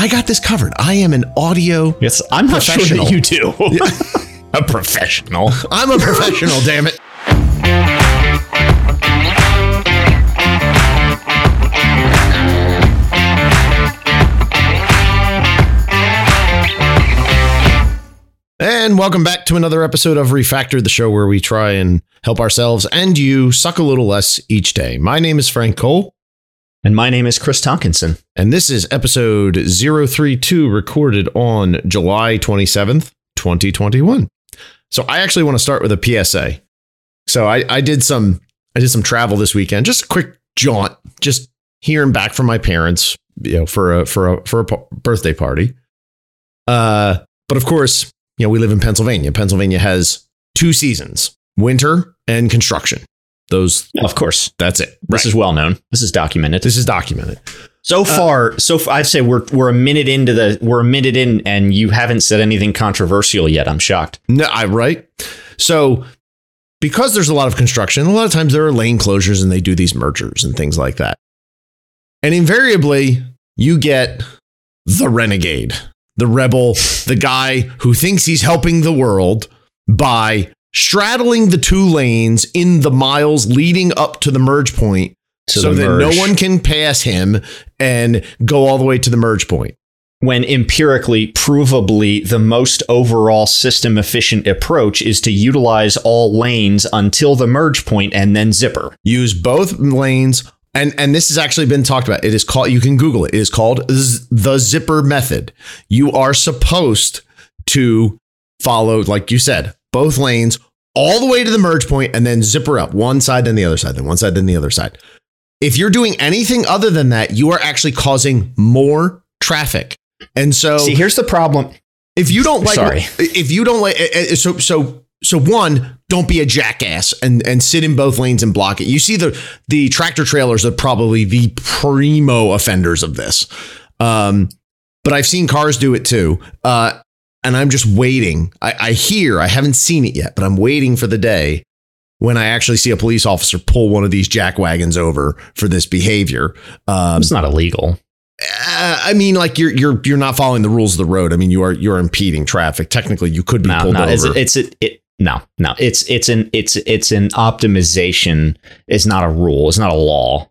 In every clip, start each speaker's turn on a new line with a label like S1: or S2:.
S1: I got this covered. I am an audio.
S2: Yes, I'm not sure that you do. a professional.
S1: I'm a professional, damn it. And welcome back to another episode of Refactored, the show where we try and help ourselves and you suck a little less each day. My name is Frank Cole,
S2: And my name is Chris Tonkinson.
S1: and this is episode 032, recorded on July 27th, 2021. So I actually want to start with a PSA. So I, I did some I did some travel this weekend, just a quick jaunt, just hearing back from my parents, you know, for a for a for a birthday party. Uh, but of course, you know, we live in Pennsylvania. Pennsylvania has two seasons: winter and construction. Those
S2: Of course.
S1: that's it.
S2: This
S1: Right.
S2: is well known. This is documented.
S1: this is documented.
S2: So uh, far, so f- I'd say we're we're a minute into the we're a minute in, and you haven't said anything controversial yet. I'm shocked.
S1: No, I right. So because there's a lot of construction, a lot of times there are lane closures and they do these mergers and things like that. And invariably, you get the renegade, the rebel, the guy who thinks he's helping the world by straddling the two lanes in the miles leading up to the merge point so that
S2: merge.
S1: no one can pass him and go all the way to the merge point.
S2: when empirically, provably, the most overall system efficient approach is to utilize all lanes until the merge point and then zipper.
S1: use both lanes and and this has actually been talked about it is called you can google it it is called the zipper method you are supposed to follow like you said both lanes all the way to the merge point and then zipper up. One side then the other side then one side then the other side. If you're doing anything other than that you are actually causing more traffic. And so
S2: See, here's the problem.
S1: if you don't like
S2: Sorry.
S1: if you don't like eh, eh, so so so one don't be a jackass and and sit in both lanes and block it. You see the the tractor trailers are probably the primo offenders of this. Um but i've seen cars do it too. Uh and i'm just waiting i i hear i haven't seen it yet but i'm waiting for the day when I actually see a police officer pull one of these jack wagons over for this behavior, um,
S2: It's not illegal.
S1: uh, I mean, like you're you're you're not following the rules of the road. I mean, you are you're impeding traffic. Technically, you could be
S2: No,
S1: pulled
S2: no, it's
S1: over.
S2: it's it, it no no it's it's an it's it's an optimization. It's not a rule. It's not a law.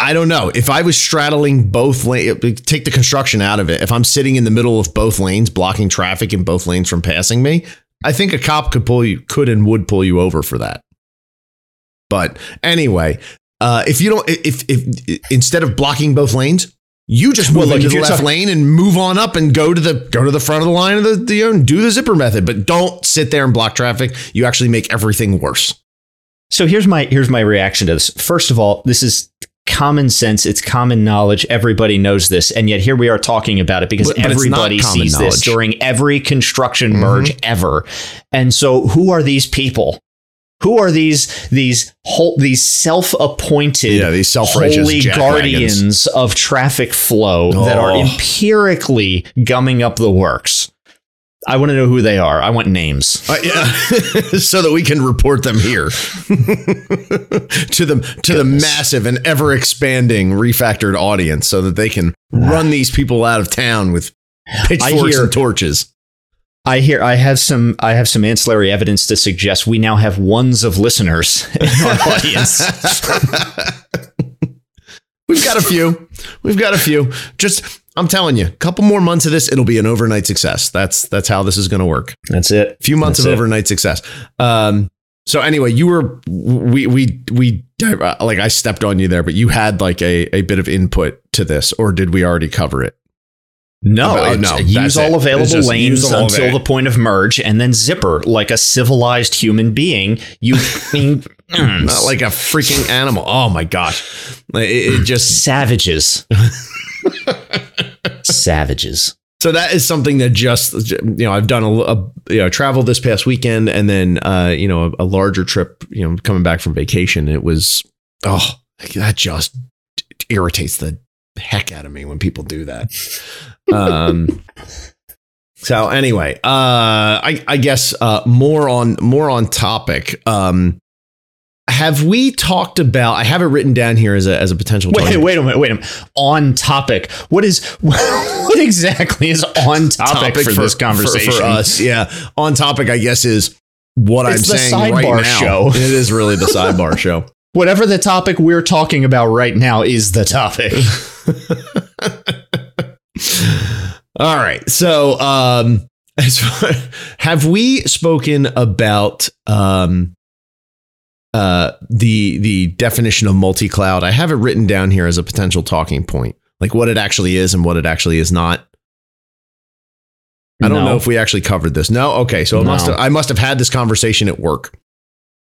S1: I don't know if I was straddling both lanes. Take the construction out of it. If I'm sitting in the middle of both lanes, blocking traffic in both lanes from passing me, I think a cop could pull you, could and would pull you over for that. But anyway, uh, if you don't, if, if instead of blocking both lanes, you just move into the left
S2: talking-
S1: lane and move on up and go to the go to the front of the line of the, the know, do the zipper method. But don't sit there and block traffic. You actually make everything worse.
S2: So here's my here's my reaction to this. First of all, this is common sense. It's common knowledge. Everybody knows this, and yet here we are talking about it because
S1: But- but
S2: everybody sees
S1: knowledge.
S2: this during every construction
S1: Mhm.
S2: merge ever. And so, who are these people? Who are these these whole these self appointed
S1: Yeah, these self-righteous
S2: holy guardians of traffic flow that are
S1: Oh.
S2: empirically gumming up the works? I want to know who they are. I want names.
S1: Uh, yeah, so that we can report them here to the to the massive and ever expanding refactored audience, so that they can run these people out of town with pitchforks
S2: hear-
S1: and torches.
S2: I hear I have some I have some ancillary evidence to suggest we now have ones of listeners in our audience.
S1: We've got a few. We've got a few. Just I'm telling you, a couple more months of this, it'll be an overnight success. That's that's how this is going to work.
S2: That's it.
S1: A few months
S2: That's
S1: of
S2: it.
S1: overnight success. Um, so anyway, you were we we we uh, like I stepped on you there, but you had like a a bit of input to this, or did we already cover it?
S2: No,
S1: Oh, no,
S2: use all
S1: it.
S2: Available lanes
S1: all
S2: until
S1: avail-
S2: the point of merge, and then zipper like a civilized human being. You mean
S1: Not like a freaking animal. Oh my gosh, it, it just
S2: savages, savages.
S1: so that is something that just you know I've done a, a you know travel this past weekend, and then uh, you know a, a larger trip. You know, coming back from vacation, it was oh that just irritates the heck out of me when people do that. Um. So anyway, uh, I I guess uh more on more on topic. Um, have we talked about? I have it written down here as a as a potential.
S2: Wait,
S1: target.
S2: wait a minute, wait a minute. On topic. What is what exactly is on topic, for, this conversation?
S1: for, for us. Yeah, on topic, I guess is what
S2: It's
S1: I'm saying right now.
S2: show.
S1: It is really the sidebar show.
S2: Whatever the topic we're talking about right now is the topic.
S1: All right. So, um, as far, have we spoken about um, uh, the the definition of multi-cloud? I have it written down here as a potential talking point, like what it actually is and what it actually is not. I don't
S2: No.
S1: know if we actually covered this. No. Okay. So it must have, I must have had this conversation at work.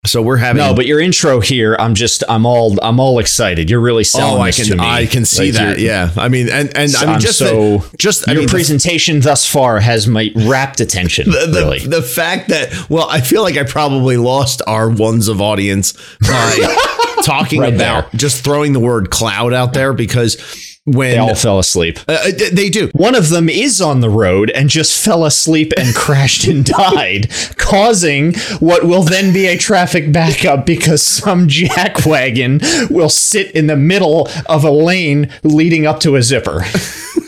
S1: So we're having
S2: No, but your intro here, I'm just, I'm all, I'm all excited. You're really oh, selling
S1: oh, I
S2: this
S1: can
S2: to me.
S1: I can see
S2: Like,
S1: that. Yeah. I mean, and and I mean,
S2: I'm
S1: just
S2: so.
S1: the, just I
S2: your
S1: mean, the
S2: presentation thus far has my rapt attention.
S1: the, the,
S2: really,
S1: the fact that well i feel like i probably lost our ones of audience by talking
S2: Right
S1: about just throwing the word cloud out there because when
S2: they all fell asleep.
S1: uh, they- they do.
S2: One of them is on the road and just fell asleep and crashed and died, causing what will then be a traffic backup because some jackwagon will sit in the middle of a lane leading up to a zipper.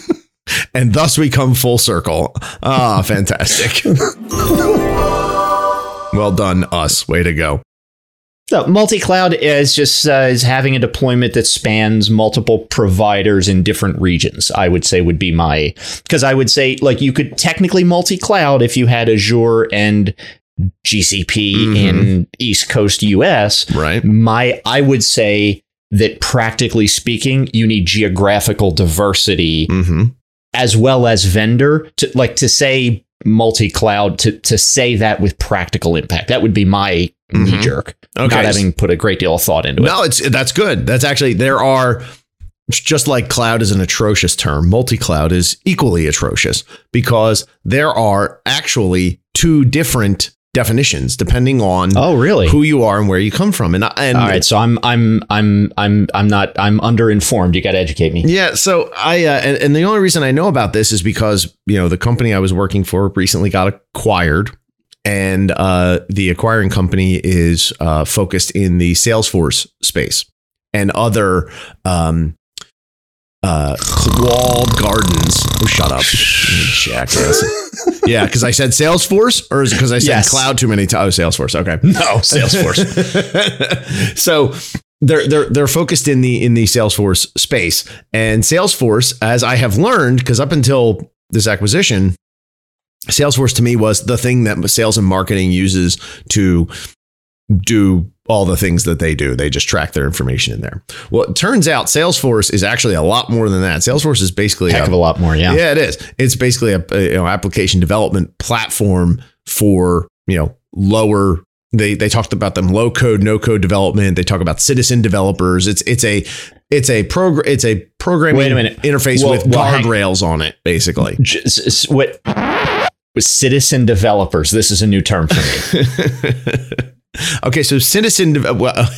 S1: and thus we come full circle. Ah fantastic. Well done us. Way to go
S2: So multi-cloud is just uh, is having a deployment that spans multiple providers in different regions. I would say would be my because I would say like you could technically multi-cloud if you had Azure and GCP
S1: Mhm.
S2: in East Coast US.
S1: right
S2: My I would say that practically speaking, you need geographical diversity
S1: mm-hmm.
S2: as well as vendor to like to say multi-cloud to to say that with practical impact. That would be my
S1: Mhm.
S2: knee jerk.
S1: Okay.
S2: Not having put a great deal of thought into it.
S1: no it's that's good that's actually there are just like cloud is an atrocious term multi-cloud is equally atrocious because there are actually two different definitions depending on
S2: Oh, really?
S1: who you are and where you come from and and
S2: All right, so I'm I'm I'm I'm I'm not I'm underinformed. You got to educate me.
S1: yeah so i uh, and, and the only reason i know about this is because you know the company i was working for recently got acquired and uh, the acquiring company is uh, focused in the salesforce space and other um, uh, walled gardens. Oh shut up. Jackass. Yeah because i said salesforce or is it because i said
S2: Yes.
S1: cloud too many times oh salesforce okay.
S2: No, Salesforce.
S1: so they're they're they're focused in the in the Salesforce space, and Salesforce, as I have learned, because up until this acquisition, Salesforce to me was the thing that sales and marketing uses to do all the things that they do. They just track their information in there. Well, it turns out Salesforce is actually a lot more than that. Salesforce is basically
S2: Heck
S1: a,
S2: of a lot more. Yeah.
S1: yeah, it is. It's basically a, a, you know application development platform for you know lower. They they talked about them low code, no code development. They talk about citizen developers. It's it's a it's a program it's a programming
S2: Wait a minute.
S1: interface
S2: Well-
S1: with
S2: well,
S1: guardrails on it, basically.
S2: J- s- s- What? With citizen developers. This is a new term for me.
S1: okay, so citizen. de- Well,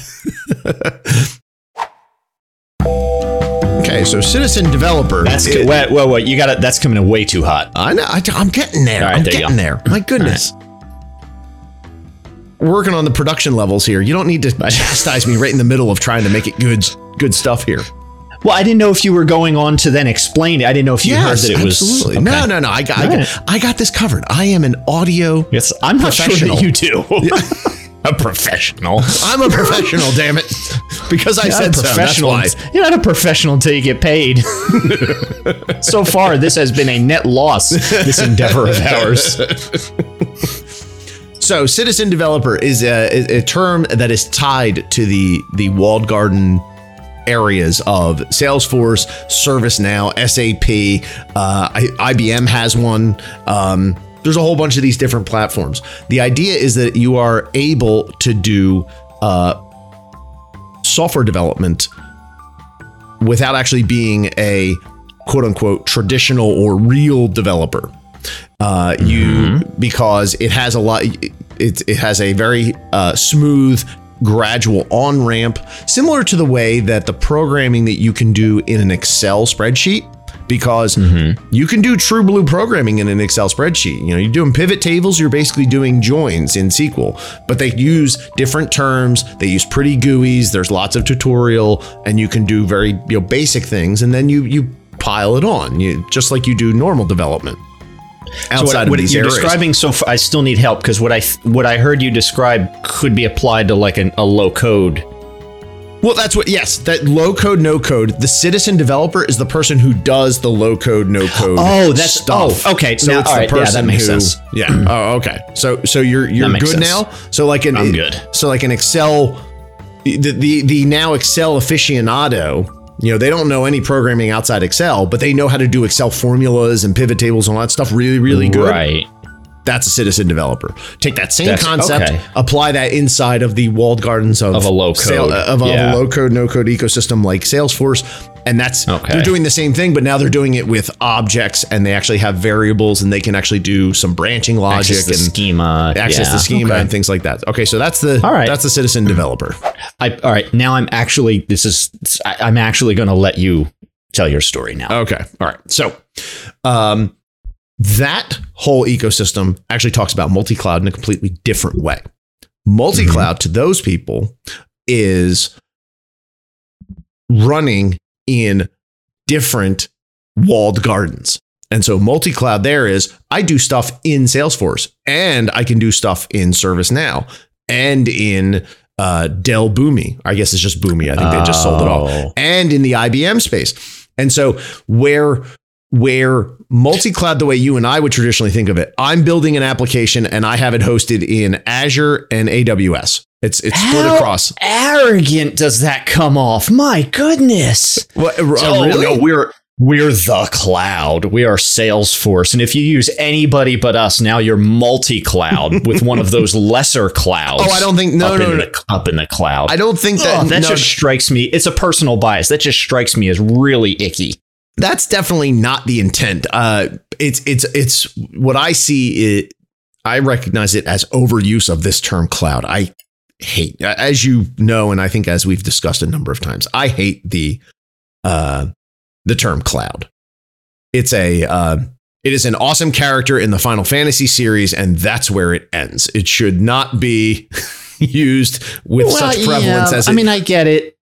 S1: okay, so citizen developer.
S2: That's
S1: it-
S2: wait, wait, wait. You got it. That's coming in way too hot.
S1: I know. I, am getting there.
S2: Right,
S1: I'm
S2: there
S1: getting there. My goodness. Working on the production levels here. You don't need to chastise me right in the middle of trying to make it good, good stuff here.
S2: Well, I didn't know if you were going on to then explain it. I didn't know if you heard that it was
S1: absolutely.
S2: Okay.
S1: No, no, no. I got, I, got. I got this covered. I am an audio.
S2: Yes, I'm not sure
S1: Professional.
S2: that you do. a professional.
S1: I'm a professional. damn it! Because I
S2: You're
S1: said so.
S2: Professional.
S1: why.
S2: You're not a professional until you get paid. so far, this has been a net loss. This endeavor of ours.
S1: So, citizen developer is a, a term that is tied to the the walled garden areas of Salesforce, ServiceNow, SAP. Uh, I- IBM has one. Um, there's a whole bunch of these different platforms. The idea is that you are able to do uh, software development without actually being a quote unquote traditional or real developer. Uh, you because it has a lot. It it has a very uh, smooth, gradual on ramp, similar to the way that the programming that you can do in an Excel spreadsheet because
S2: Mm-hmm.
S1: you can do true blue programming in an Excel spreadsheet. You know, you're doing pivot tables, you're basically doing joins in SQL, but they use different terms. They use pretty GUIs. There's lots of tutorial, and you can do very you know basic things, and then you you pile it on, you just like you do normal development.
S2: So
S1: Outside
S2: what,
S1: of
S2: what
S1: these
S2: you're
S1: areas.
S2: describing so far, I still need help because what I what I heard you describe could be applied to like an, a low code.
S1: Well, that's what. Yes, that low code, no code. The citizen developer is the person who does the low code, no code.
S2: Oh, that's- oh,
S1: stuff.
S2: oh, okay.
S1: So
S2: Now,
S1: it's the
S2: right, yeah, that
S1: person
S2: makes
S1: who.
S2: sense.
S1: Yeah. Oh, okay. So so you're you're good
S2: sense.
S1: now. So like an
S2: I'm good.
S1: So like an Excel, the the the now Excel aficionado. You know, they don't know any programming outside Excel, but they know how to do Excel formulas and pivot tables and all that stuff really, really good
S2: Right.
S1: that's a citizen developer. Take that same
S2: That's-
S1: concept,
S2: okay.
S1: apply that inside of the walled gardens of,
S2: Of a low
S1: sale-
S2: code.
S1: of, a- of a low code, no code ecosystem like Salesforce. And that's
S2: Okay.
S1: they're doing the same thing, but now they're doing it with objects and they actually have variables and they can actually do some branching logic and
S2: schema.
S1: access
S2: yeah.
S1: the schema
S2: Okay.
S1: and things like that. Okay, so that's the
S2: All right.
S1: that's the citizen developer.
S2: I, all right. Now I'm actually. This is. I, I'm actually going to let you tell your story now.
S1: Okay. All right. So, um, that whole ecosystem actually talks about multi cloud in a completely different way. Multi cloud to those people is running in different walled gardens. And so multi cloud there is I do stuff in Salesforce and I can do stuff in ServiceNow and in uh, Dell Boomi. I guess it's just Boomi. I think they just sold it off
S2: Oh.
S1: and in the IBM space. And so where where multi-cloud the way you and I would traditionally think of it, I'm building an application and I have it hosted in Azure and AWS. It's it's split
S2: How
S1: across.
S2: arrogant does that come off? My goodness.
S1: What,
S2: Oh, no, we're we're the cloud. We are Salesforce, and if you use anybody but us, now you're multi-cloud with one of those lesser clouds.
S1: Oh, I don't think no no no.
S2: the, up in the cloud.
S1: I don't think that
S2: Ugh, that
S1: no,
S2: just strikes me. It's a personal bias. That just strikes me as really icky.
S1: that's definitely not the intent. Uh, it's it's it's what I see. It I recognize it as overuse of this term cloud. I hate, as you know, and I think as we've discussed a number of times, I hate the uh, the term cloud. It's a uh, it is an awesome character in the Final Fantasy series, and that's where it ends. It should not be used with such prevalence as it,
S2: I mean, I get it,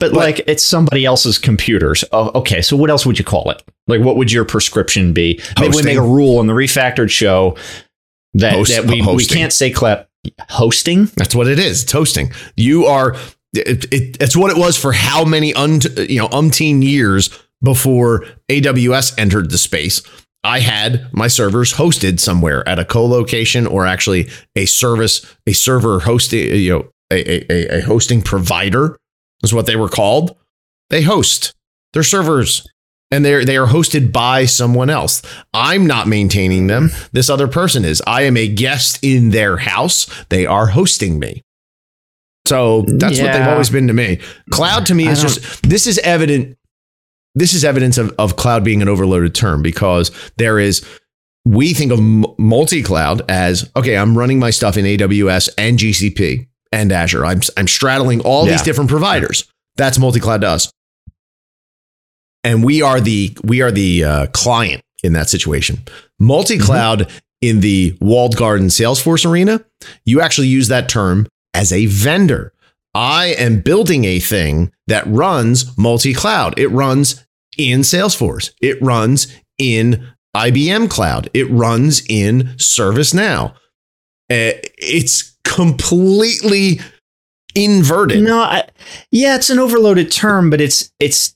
S2: but,
S1: But-
S2: like it's somebody else's computers. Oh, okay. So what else would you call it? Like, what would your prescription be? Maybe we make a rule on the refactored show that,
S1: Host-
S2: that we, we can't say cloud hosting.
S1: That's what it is. It's hosting. You are. It, it, it's what it was for how many un, you know umpteen years before AWS entered the space. I had my servers hosted somewhere at a co-location or actually a service, a server hosting, you know, a, a, a hosting provider is what they were called. They host their servers and they're they are hosted by someone else. I'm not maintaining them. This other person is. I am a guest in their house. They are hosting me. So that's what they've always been to me. Cloud to me is just this is evident. This is evidence of, of cloud being an overloaded term because there is we think of multi-cloud as okay, I'm running my stuff in AWS and GCP and Azure. I'm I'm straddling all
S2: Yeah.
S1: these different providers. That's multi-cloud to us and we are the we are the uh, client in that situation. Multi-cloud in the walled garden Salesforce arena, you actually use that term as a vendor. I am building a thing that runs multi-cloud. It runs in Salesforce. It runs in IBM Cloud. It runs in ServiceNow. Uh, it's completely inverted.
S2: No, I, yeah, it's an overloaded term, but it's it's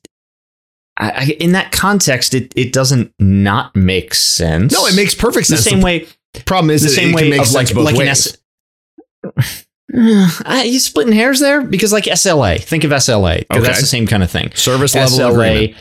S2: I, in that context, it it doesn't not make sense.
S1: No, it makes perfect sense.
S2: the same way.
S1: problem is
S2: The same
S1: it can
S2: way of like like an. S. Uh, you splitting hairs there because like SLA. Think of SLA
S1: Okay.
S2: that's the same kind of thing.
S1: Service level agreement.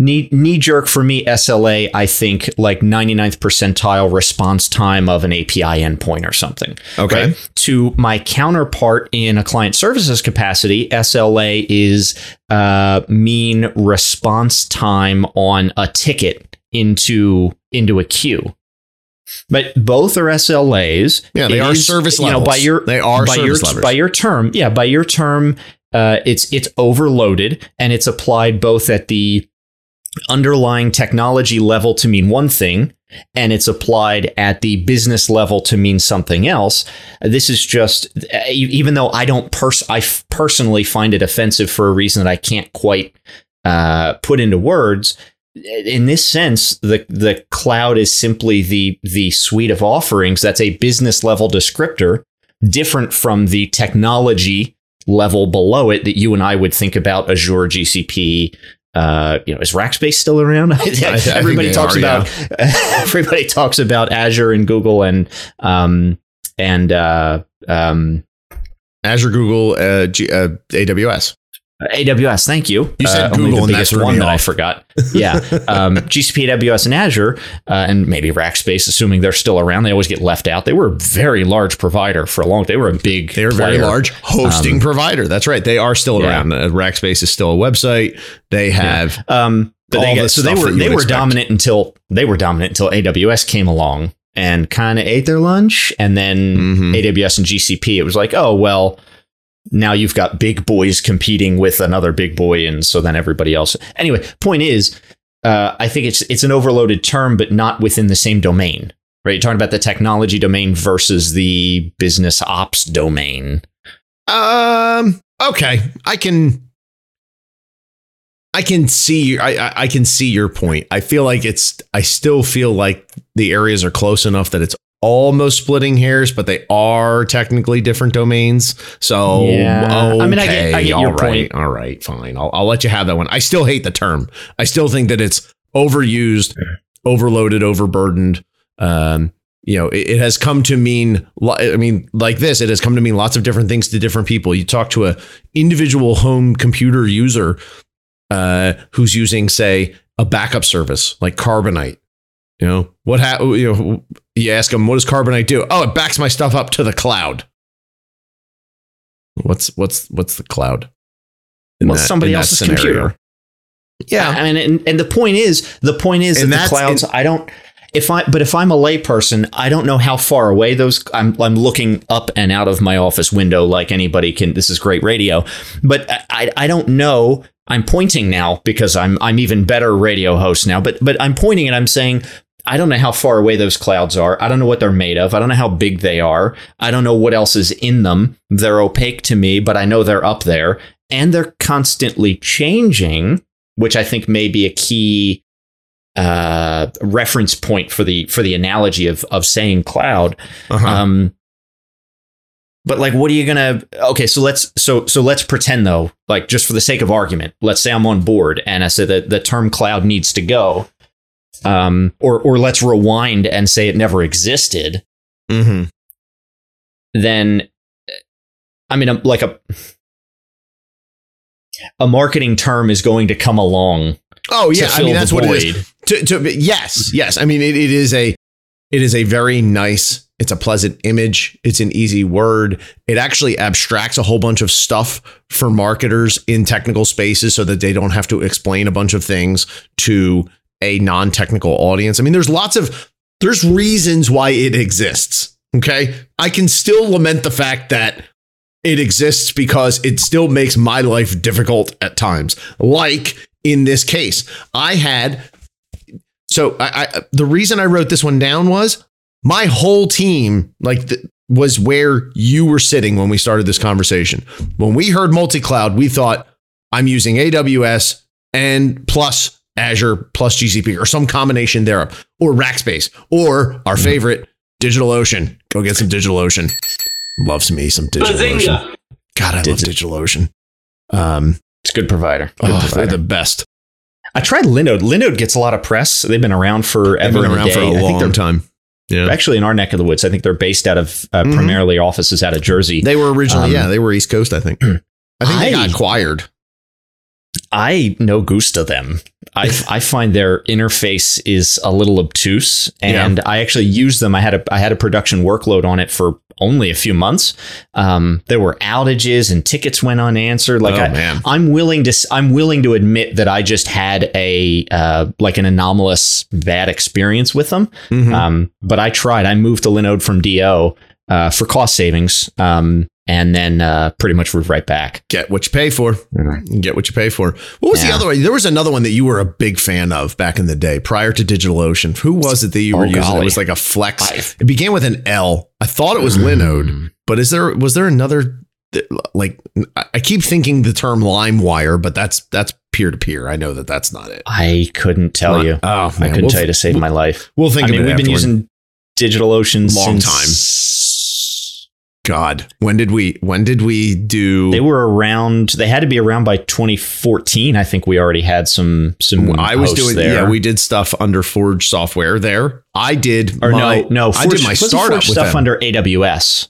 S2: Knee, knee jerk for me, SLA, I think like 99th percentile response time of an API endpoint or something.
S1: Okay.
S2: right? To my counterpart in a client services capacity, SLA is uh, mean response time on a ticket into into a queue. But both are SLAs.
S1: Yeah, they
S2: It
S1: are
S2: is,
S1: service
S2: You know, by your
S1: They are
S2: by
S1: service
S2: your
S1: levels.
S2: by your term, yeah, by your term, uh, it's it's overloaded and it's applied both at the underlying technology level to mean one thing and it's applied at the business level to mean something else. This is just, even though I don't pers- I f- personally find it offensive for a reason that I can't quite uh, put into words. In this sense, the the cloud is simply the the suite of offerings. That's a business level descriptor, different from the technology level below it that you and I would think about Azure, GCP, uh, you know, is Rackspace still around? everybody talks are, about yeah. everybody talks about Azure and Google and um and uh, um
S1: Azure, Google, uh, G, uh, AWS.
S2: AWS, thank you.
S1: You said uh, Google,
S2: the biggest one that I forgot. Yeah, um, GCP, AWS, and Azure, uh, and maybe Rackspace, assuming they're still around. They always get left out. They were a very large provider for a long. They were a big.
S1: They were very large hosting um, provider. That's right. They are still yeah. around. Uh, Rackspace is still a website. They have.
S2: Yeah. Um, but they get, so they were they were expect. dominant until they were dominant until AWS came along and kind of ate their lunch, and then mm-hmm. AWS and GCP. It was like, oh well now you've got big boys competing with another big boy, and so then everybody else. Anyway, point is, uh, I think it's it's an overloaded term, but not within the same domain. Right? You're talking about the technology domain versus the business ops domain.
S1: Um. Okay, I can. I can see. I I can see your point. I feel like it's. I still feel like the areas are close enough that it's almost splitting hairs, but they are technically different domains. So, yeah. Okay, I mean, I get, I get your right, point. All right, fine. I'll, I'll let you have that one. I still hate the term. I still think that it's overused, overloaded, overburdened. Um, you know, it, it, has come to mean. I mean, like this, it has come to mean lots of different things to different people. You talk to a individual home computer user uh, who's using, say, a backup service like Carbonite you know what? Ha- you know, you ask them, what does Carbonite do? Oh, it backs my stuff up to the cloud. What's what's what's the cloud?
S2: well, that, somebody else's computer. Yeah, I mean, and, and, the point is, the point is and that the clouds. I don't. If I, but if I'm a layperson, I don't know how far away those. I'm, I'm looking up and out of my office window like anybody can. This is great radio, but I, I don't know I'm pointing now because I'm I'm even better radio host now, but but I'm pointing and I'm saying I don't know how far away those clouds are. I don't know what they're made of. I don't know how big they are. I don't know what else is in them. They're opaque to me, but I know they're up there and they're constantly changing, which I think may be a key uh, reference point for the for the analogy of of saying cloud. Uh-huh. Um, but like, what are you gonna? Okay, so let's so so let's pretend though, like just for the sake of argument, let's say I'm on board and I say that the term cloud needs to go um, or or let's rewind and say it never existed,
S1: mm-hmm.
S2: then I mean, like a a marketing term is going to come along.
S1: Oh yeah, I mean that's what it is. To, to, yes, yes. I mean it, it is a it is a very nice. It's a pleasant image. It's an easy word. It actually abstracts a whole bunch of stuff for marketers in technical spaces so that they don't have to explain a bunch of things to a non-technical audience. I mean, there's lots of there's reasons why it exists. Okay. I can still lament the fact that it exists because it still makes my life difficult at times. Like in this case, I had so I, I the reason I wrote this one down was my whole team like the, was where you were sitting when we started this conversation. When we heard multi-cloud, we thought I'm using AWS and plus Azure plus GCP or some combination thereof, or Rackspace, or our favorite, DigitalOcean. Go get some DigitalOcean. Loves me some DigitalOcean. God, I love DigitalOcean. Um,
S2: it's a good provider.
S1: Good oh, provider. They're the best.
S2: I tried Linode. Linode gets a lot of press. They've been around forever.
S1: They've been around for a long time.
S2: Yeah. Actually, in our neck of the woods, I think they're based out of uh, mm-hmm. primarily offices out of Jersey.
S1: They were originally, um, yeah, they were East Coast. I think. I think I, they got acquired.
S2: I no gusta them. I, I find their interface is a little obtuse, and yeah. I actually used them. I had a I had a production workload on it for only a few months. Um, there were outages and tickets went unanswered. Like oh, I, I'm willing to I'm willing to admit that I just had a uh, like an anomalous bad experience with them. Mm-hmm. Um, but I tried. I moved to Linode from Do uh, for cost savings. Um, and then uh, pretty much moved right back.
S1: Get what you pay for. Get what you pay for. What was the other one? There was another one that you were a big fan of back in the day, prior to DigitalOcean. Who was it that you were
S2: Oh,
S1: using? It was like a Flex.
S2: I-
S1: it began with an L. I thought it was Linode, but is there was there another? Like I- keep thinking the term LimeWire, but that's that's peer to peer. I know that that's not it.
S2: I couldn't tell you.
S1: Oh,
S2: I couldn't
S1: We'll-
S2: tell you to save my life.
S1: We'll think
S2: I mean,
S1: of it
S2: we've been
S1: afterward.
S2: using DigitalOcean
S1: Long
S2: since
S1: God, when did we when did we do?
S2: They were around. They had to be around by 2014. I think we already had some some.
S1: I was doing
S2: there.
S1: yeah. We did stuff under Forge software there. I did
S2: or
S1: my,
S2: no no.
S1: I did my startup
S2: Forge stuff
S1: them.
S2: under AWS.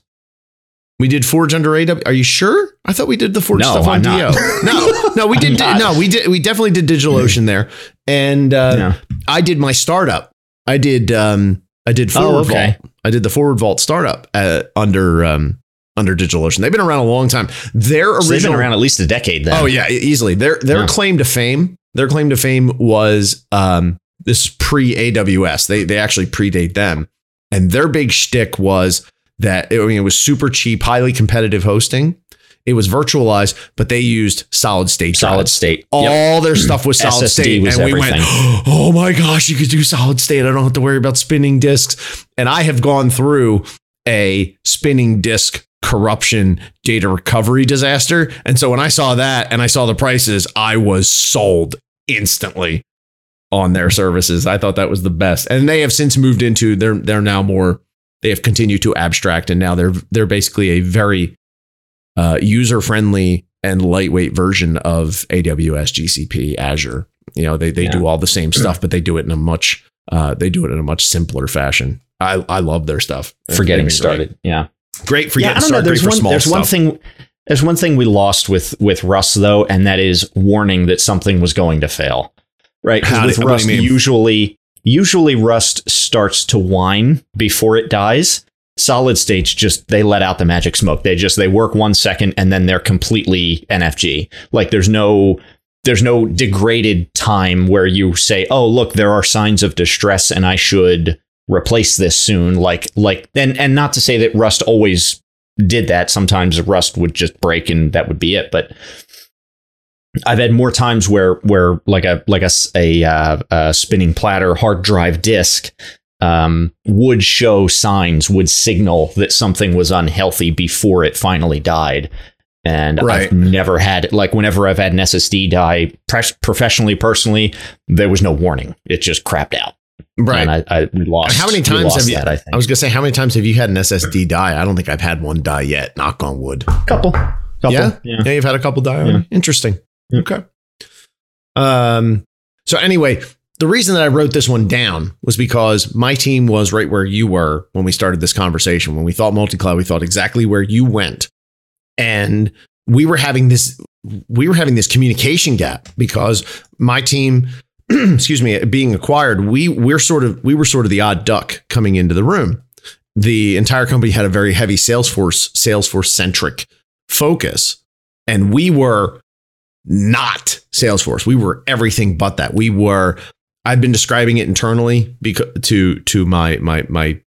S1: We did Forge under AW. Are you sure? I thought we did the Forge
S2: No,
S1: stuff on
S2: I'm
S1: DO. No, no, we did. No, we did. We definitely did DigitalOcean there, and uh,
S2: Yeah.
S1: I did my startup. I did. Um, I did
S2: Oh, okay.
S1: Vault. I did the Forward Vault startup uh, under um, under DigitalOcean. They've been around a long time. Their
S2: So they've
S1: original
S2: been around at least a decade. Then.
S1: Oh yeah, easily. Their their
S2: Yeah.
S1: claim to fame, their claim to fame was um this pre AWS. They they actually predate them, and their big shtick was that I mean it was super cheap, highly competitive hosting. It was virtualized, but they used solid state
S2: solid
S1: drives.
S2: state.
S1: All
S2: Yep.
S1: their stuff was solid
S2: SSD
S1: state,
S2: was
S1: and we
S2: everything.
S1: went, "Oh my gosh, you could do solid state! I don't have to worry about spinning disks." And I have gone through a spinning disk corruption data recovery disaster, and so when I saw that and I saw the prices, I was sold instantly on their services. I thought that was the best, and they have since moved into they're they're now more they have continued to abstract, and now they're they're basically a very uh, user friendly and lightweight version of AWS, GCP, Azure. You know, they they
S2: Yeah.
S1: do all the same stuff, but they do it in a much uh, they do it in a much simpler fashion. I I love their stuff.
S2: for getting
S1: been
S2: started. Yeah.
S1: great, great for
S2: yeah,
S1: getting started. Great
S2: There's
S1: for
S2: one.
S1: small
S2: There's one thing. There's one thing we lost with with Rust though, and that is warning that something was going to fail. Right? 'Cause
S1: How do-
S2: with
S1: do
S2: Rust, usually usually Rust starts to whine before it dies. Solid states just they let out the magic smoke. They just they work one second and then they're completely NFG. Like there's no there's no degraded time where you say, "Oh, look, there are signs of distress and I should replace this soon." Like like and and not to say that Rust always did that. Sometimes Rust would just break and that would be it, but I've had more times where where like a like a a, uh, a spinning platter hard drive disk um, would show signs, would signal that something was unhealthy before it finally died. And
S1: Right.
S2: I've never had like whenever I've had an SSD die pres- professionally, personally, there was no warning. It just crapped out.
S1: right.
S2: And I, I lost.
S1: How many times have you?
S2: that? I think
S1: I was gonna say, how many times have you had an SSD die? I don't think I've had one die yet. Knock on wood.
S2: couple. couple.
S1: Yeah?
S2: yeah.
S1: Yeah, you've had a couple die.
S2: Yeah.
S1: Interesting.
S2: Yeah.
S1: Okay. Um. So anyway, the reason that I wrote this one down was because my team was right where you were when we started this conversation. When we thought multi-cloud, we thought exactly where you went, and we were having this we were having this communication gap because my team excuse me being acquired we we're sort of we were sort of the odd duck coming into the room. The entire company had a very heavy salesforce salesforce centric focus and we were not salesforce. We were everything but that. We were i've been describing it internally because to to my my my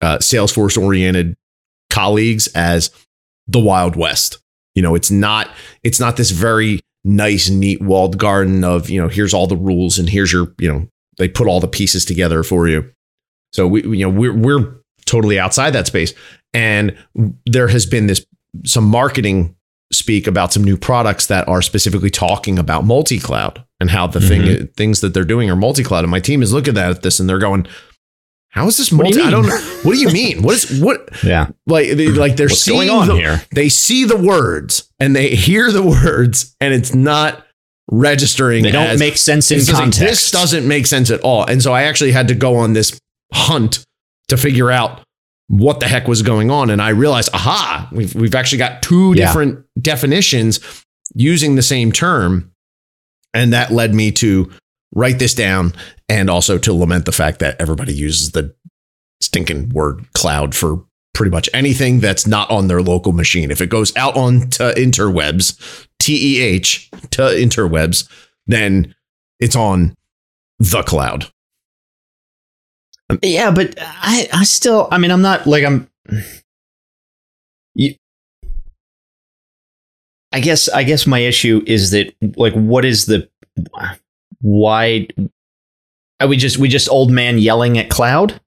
S1: uh, salesforce oriented colleagues as the wild west. You know it's not it's not this very nice neat walled garden of you know here's all the rules and here's your you know they put all the pieces together for you. So we you know we're we're totally outside that space. And there has been this some marketing speak about some new products that are specifically talking about multi-cloud and how the thing mm-hmm. things that they're doing are multi-cloud. And my team is looking at this and they're going how is this
S2: do
S1: multi
S2: you
S1: I don't know. What do you mean? What is what?
S2: Yeah.
S1: like they, like they're
S2: What's
S1: seeing
S2: on
S1: the,
S2: here?
S1: they see the words and they hear the words and it's not registering
S2: They don't
S1: as-
S2: make sense in
S1: like,
S2: context.
S1: this doesn't make sense at all. And so i actually had to go on this hunt to figure out what the heck was going on and i realized aha we've, we've actually got two
S2: Yeah.
S1: different definitions using the same term and that led me to write this down and also to lament the fact that everybody uses the stinking word cloud for pretty much anything that's not on their local machine. If it goes out on to interwebs, T E H, to interwebs, then it's on the cloud.
S2: Yeah, but I, I still, I mean, I'm not like I'm. You, I guess I guess my issue is that like what is the why are we just we just old man yelling at cloud?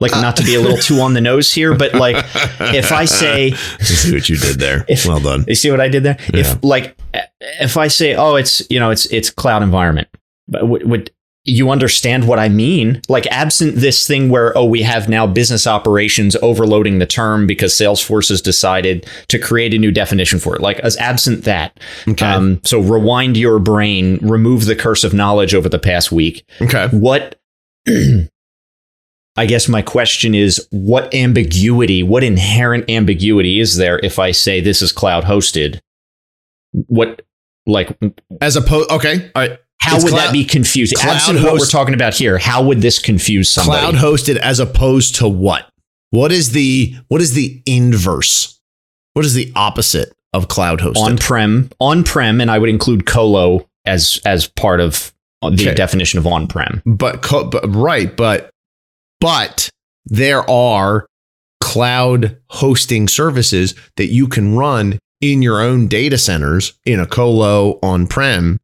S2: Like not to be a little too on the nose here, but like if I say
S1: see what you did there.
S2: If-
S1: well done.
S2: you see what I did there?
S1: Yeah.
S2: If like if I say oh it's you know it's it's cloud environment, but would, would you understand what I mean? Like absent this thing where oh we have now business operations overloading the term because Salesforce has decided to create a new definition for it. Like as absent that,
S1: Okay.
S2: um, so rewind your brain, remove the curse of knowledge over the past week.
S1: okay.
S2: What I guess my question is what ambiguity, what inherent ambiguity is there if I say this is cloud hosted? What like
S1: As opposed, okay. All right.
S2: How
S1: It's
S2: would
S1: cloud-
S2: that be confusing?
S1: cloud
S2: Absent what we're talking about here, how would this confuse somebody?
S1: Cloud hosted as opposed to what? What is the what is the inverse? What is the opposite of cloud hosted?
S2: on-prem, on-prem, and I would include colo as as part of the
S1: Okay.
S2: definition of on-prem.
S1: but, co- but right, but but there are cloud hosting services that you can run in your own data centers in a colo on-prem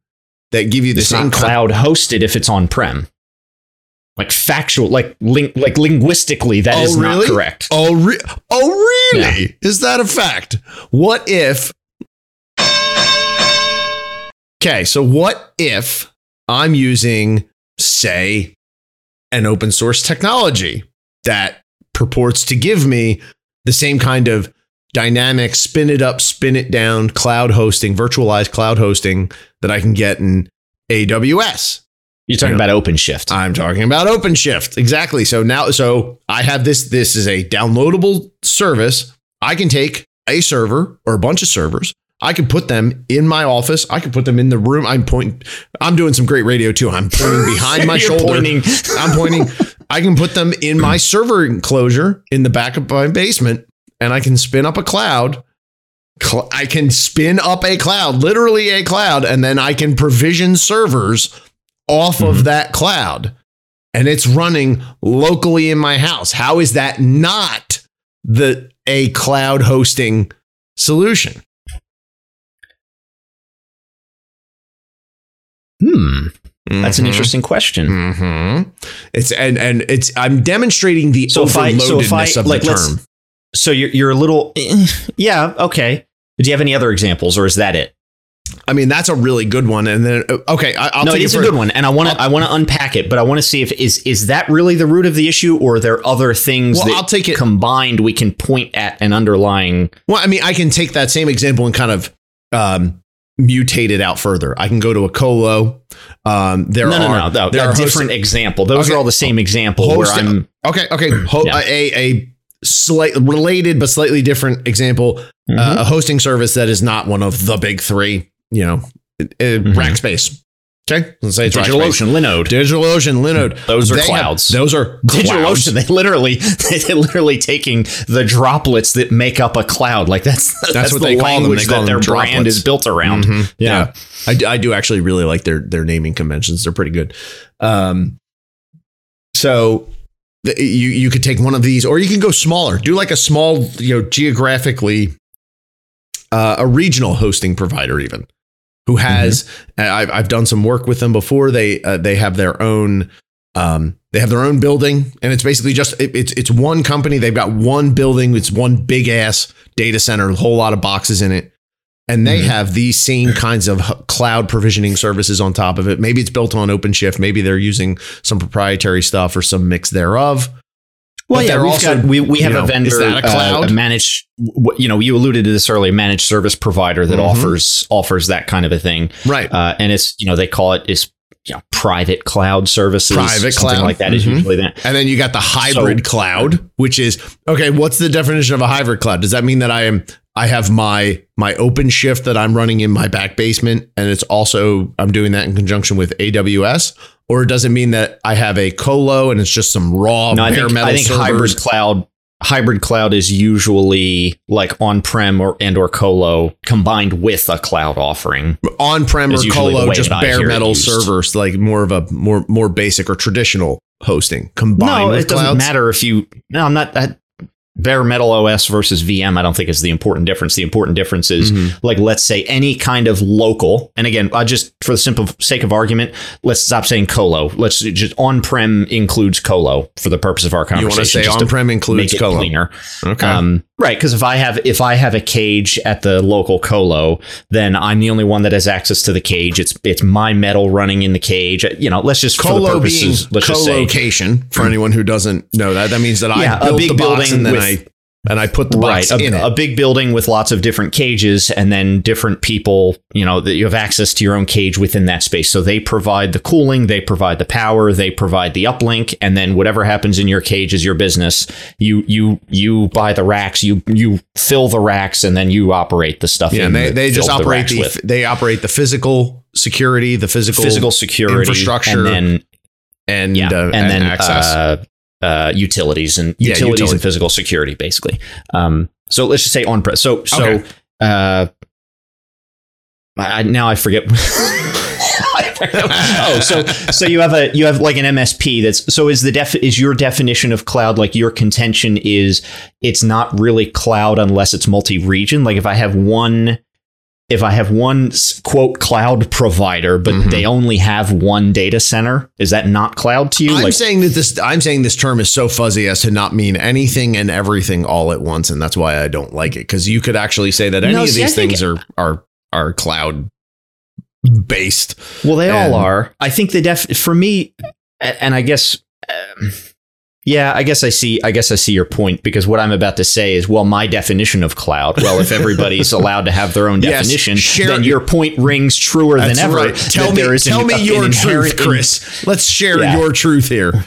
S1: that give you the
S2: It's
S1: same
S2: cloud hosted if it's on-prem. Like factual, like ling- like linguistically, that
S1: Oh,
S2: is
S1: really?
S2: not correct.
S1: Oh, re- oh, really? Is that a fact? What if? Okay, so what if I'm using, say, an open source technology that purports to give me the same kind of dynamic spin it up, spin it down cloud hosting, virtualized cloud hosting that I can get in AWS?
S2: You're talking
S1: Yeah.
S2: about OpenShift.
S1: I'm talking about OpenShift. Exactly. So now, so I have this. This is a downloadable service. I can take a server or a bunch of servers. I can put them in my office. I can put them in the room. I'm pointing. I'm doing some great radio too. I'm pointing behind my shoulder.
S2: pointing.
S1: I'm pointing. I can put them in my server enclosure in the back of my basement, and I can spin up a cloud. Cl- I can spin up a cloud, literally a cloud, and then I can provision servers off
S2: Mhm.
S1: of that cloud. And it's running locally in my house. How is that not the a cloud hosting solution?
S2: Hmm. That's an
S1: Mhm.
S2: interesting question.
S1: Mhm. It's and and it's I'm demonstrating the
S2: So if I-
S1: overloadedness
S2: so I-
S1: of
S2: like,
S1: the
S2: let's-
S1: term.
S2: So you're you're a little, eh, yeah, okay. Do you have any other examples, or is that it?
S1: I mean, that's a really good one. And then uh, okay, I, I'll
S2: no,
S1: take
S2: it
S1: it
S2: is
S1: for
S2: a good one, and I want to
S1: I'll-
S2: want to unpack it, but I want to see if is is that really the root of the issue, or are there other things
S1: Well,
S2: that
S1: I'll take it-
S2: combined we can point at an underlying.
S1: Well, I mean, I can take that same example and kind of um, mutate it out further. I can go to a colo. Um, there
S2: no, no,
S1: are
S2: no, no,
S1: there
S2: a
S1: are
S2: different
S1: hosting-
S2: example. Those
S1: Okay.
S2: are all the same example where
S1: Hosting-
S2: I'm
S1: Okay, okay, Ho-
S2: Yeah.
S1: a a slight related but slightly different example.
S2: Mhm.
S1: Uh, a hosting service that is not one of the big three. You know, uh,
S2: Mhm.
S1: Rackspace. Okay, let's say it's
S2: DigitalOcean. Linode.
S1: DigitalOcean, Linode.
S2: Those are
S1: They have-
S2: clouds.
S1: those are clouds.
S2: DigitalOcean, they literally, they're literally taking the droplets that make up a cloud. Like that's that's,
S1: what
S2: the
S1: they call them.
S2: language
S1: They call
S2: that their brand
S1: droplets.
S2: is built around.
S1: Mhm.
S2: Yeah.
S1: I do actually really like their their naming conventions. They're pretty good. Um, so you you could take one of these, or you can go smaller. Do like a small, you know, geographically uh, a regional hosting provider, even who has.
S2: Mm-hmm.
S1: I've I've done some work with them before. They uh, they have their own. Um, they have their own building, and it's basically just it, it's it's one company. They've got one building. It's one big ass data center, a whole lot of boxes in it, and they
S2: Mhm.
S1: have these same kinds of cloud provisioning services on top of it. Maybe it's built on OpenShift. Maybe they're using some proprietary stuff or some mix thereof.
S2: Well,
S1: But
S2: yeah, we've
S1: also,
S2: got we, we have
S1: know,
S2: a vendor,
S1: is that a
S2: uh,
S1: cloud?
S2: a managed. You know, you alluded to this earlier. Managed service provider that
S1: Mhm.
S2: offers offers that kind of a thing,
S1: Right.
S2: uh, and it's you know they call it is you know private cloud services,
S1: Private cloud.
S2: like that is
S1: Mhm.
S2: usually that.
S1: And then you got the hybrid
S2: So-
S1: cloud, which is okay. What's the definition of a hybrid cloud? Does that mean that I am I have my my OpenShift that I'm running in my back basement, and it's also I'm doing that in conjunction with AWS, or does it mean that I have a colo and it's just some raw
S2: No, I
S1: bare
S2: think,
S1: metal
S2: I think
S1: servers?
S2: hybrid cloud hybrid cloud is usually like on prem or and or colo combined with a cloud offering.
S1: on-prem or colo, just bare metal servers, like more of a more more basic or traditional hosting combined
S2: no,
S1: with
S2: it doesn't
S1: clouds.
S2: matter if you. No, I'm not. I, bare metal OS versus VM, I don't think is the important difference. The important difference is
S1: Mhm.
S2: like let's say any kind of local. And again, I just for the simple sake of argument, let's stop saying colo. Let's just on-prem includes colo for the purpose of our conversation.
S1: You want to say on-prem includes colo?
S2: cleaner.
S1: Okay.
S2: Um, right, because if I have if I have a cage at the local colo, then I'm the only one that has access to the cage. It's it's my metal running in the cage. You know, let's just for the
S1: Colo being
S2: purposes, let's just say
S1: for anyone who doesn't know that. That means that
S2: Yeah,
S1: I
S2: a
S1: built
S2: big
S1: the box
S2: building
S1: and then
S2: with-
S1: I and I put the
S2: right
S1: in
S2: a, a big building with lots of different cages and then different people you know that you have access to your own cage within that space so they provide the cooling they provide the power they provide the uplink and then whatever happens in your cage is your business you you you buy the racks you you fill the racks and then you operate the stuff
S1: yeah,
S2: in
S1: and they, they just operate the,
S2: with.
S1: they operate the physical security, the physical
S2: physical security
S1: infrastructure
S2: and then
S1: and
S2: yeah,
S1: uh,
S2: and, then
S1: access.
S2: Uh, uh, utilities and
S1: Yeah,
S2: utilities and physical security, basically. Um, so let's just say on prem. So so
S1: Okay.
S2: uh, I, now I forget. oh, so so you have a you have like an MSP that's so is the def is your definition of cloud like your contention is it's not really cloud unless it's multi-region like if I have one if I have one quote cloud provider but
S1: Mhm.
S2: they only have one data center is that not cloud to you
S1: I'm
S2: like
S1: saying that this I'm saying this term is so fuzzy as to not mean anything and everything all at once, and that's why I don't like it. Because you could actually say that any
S2: No,
S1: of
S2: see, I
S1: these
S2: think-
S1: things are are are cloud based.
S2: Well, they
S1: And-
S2: all are. I think the def for me, and I guess, um, yeah, I guess I see. I guess I see your point because what I'm about to say is, well, my definition of cloud. Well, if everybody's allowed to have their own
S1: Yes,
S2: definition,
S1: share-
S2: then your point rings truer than ever.
S1: right. Tell me, tell
S2: an-
S1: me your truth, Chris. Let's share
S2: Yeah.
S1: your truth here.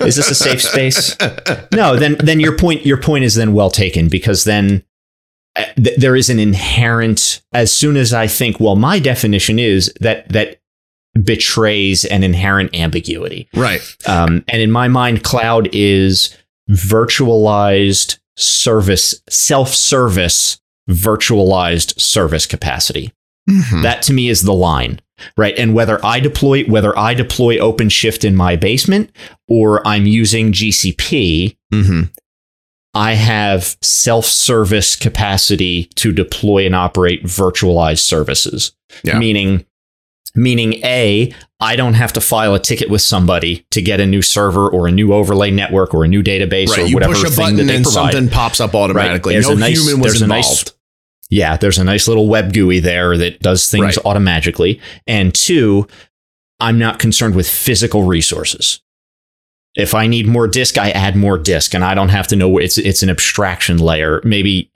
S2: Is this a safe space? no. Then, then your point. Your point is then well taken because then. uh, th- There is an inherent. As soon as I think, well, my definition is that that betrays an inherent ambiguity.
S1: Right.
S2: Um, and in my mind, cloud is virtualized service, self service, virtualized service capacity.
S1: Mhm.
S2: That to me is the line, right? And whether I deploy, whether I deploy OpenShift in my basement or I'm using GCP,
S1: mm-hmm.
S2: I have self service capacity to deploy and operate virtualized services.
S1: Yeah.
S2: Meaning, meaning A, I don't have to file a ticket with somebody to get a new server or a new overlay network or a new database
S1: Right.
S2: or
S1: You
S2: whatever
S1: push a
S2: thing
S1: button
S2: that
S1: and
S2: provide.
S1: something pops up automatically.
S2: There's
S1: No
S2: a nice-
S1: human was
S2: there's a nice-
S1: involved.
S2: Yeah, there's a nice little web GUI there that does things
S1: Right.
S2: automatically. And two, I'm not concerned with physical resources. If I need more disk, I add more disk, and I don't have to know where it's it's an abstraction layer. Maybe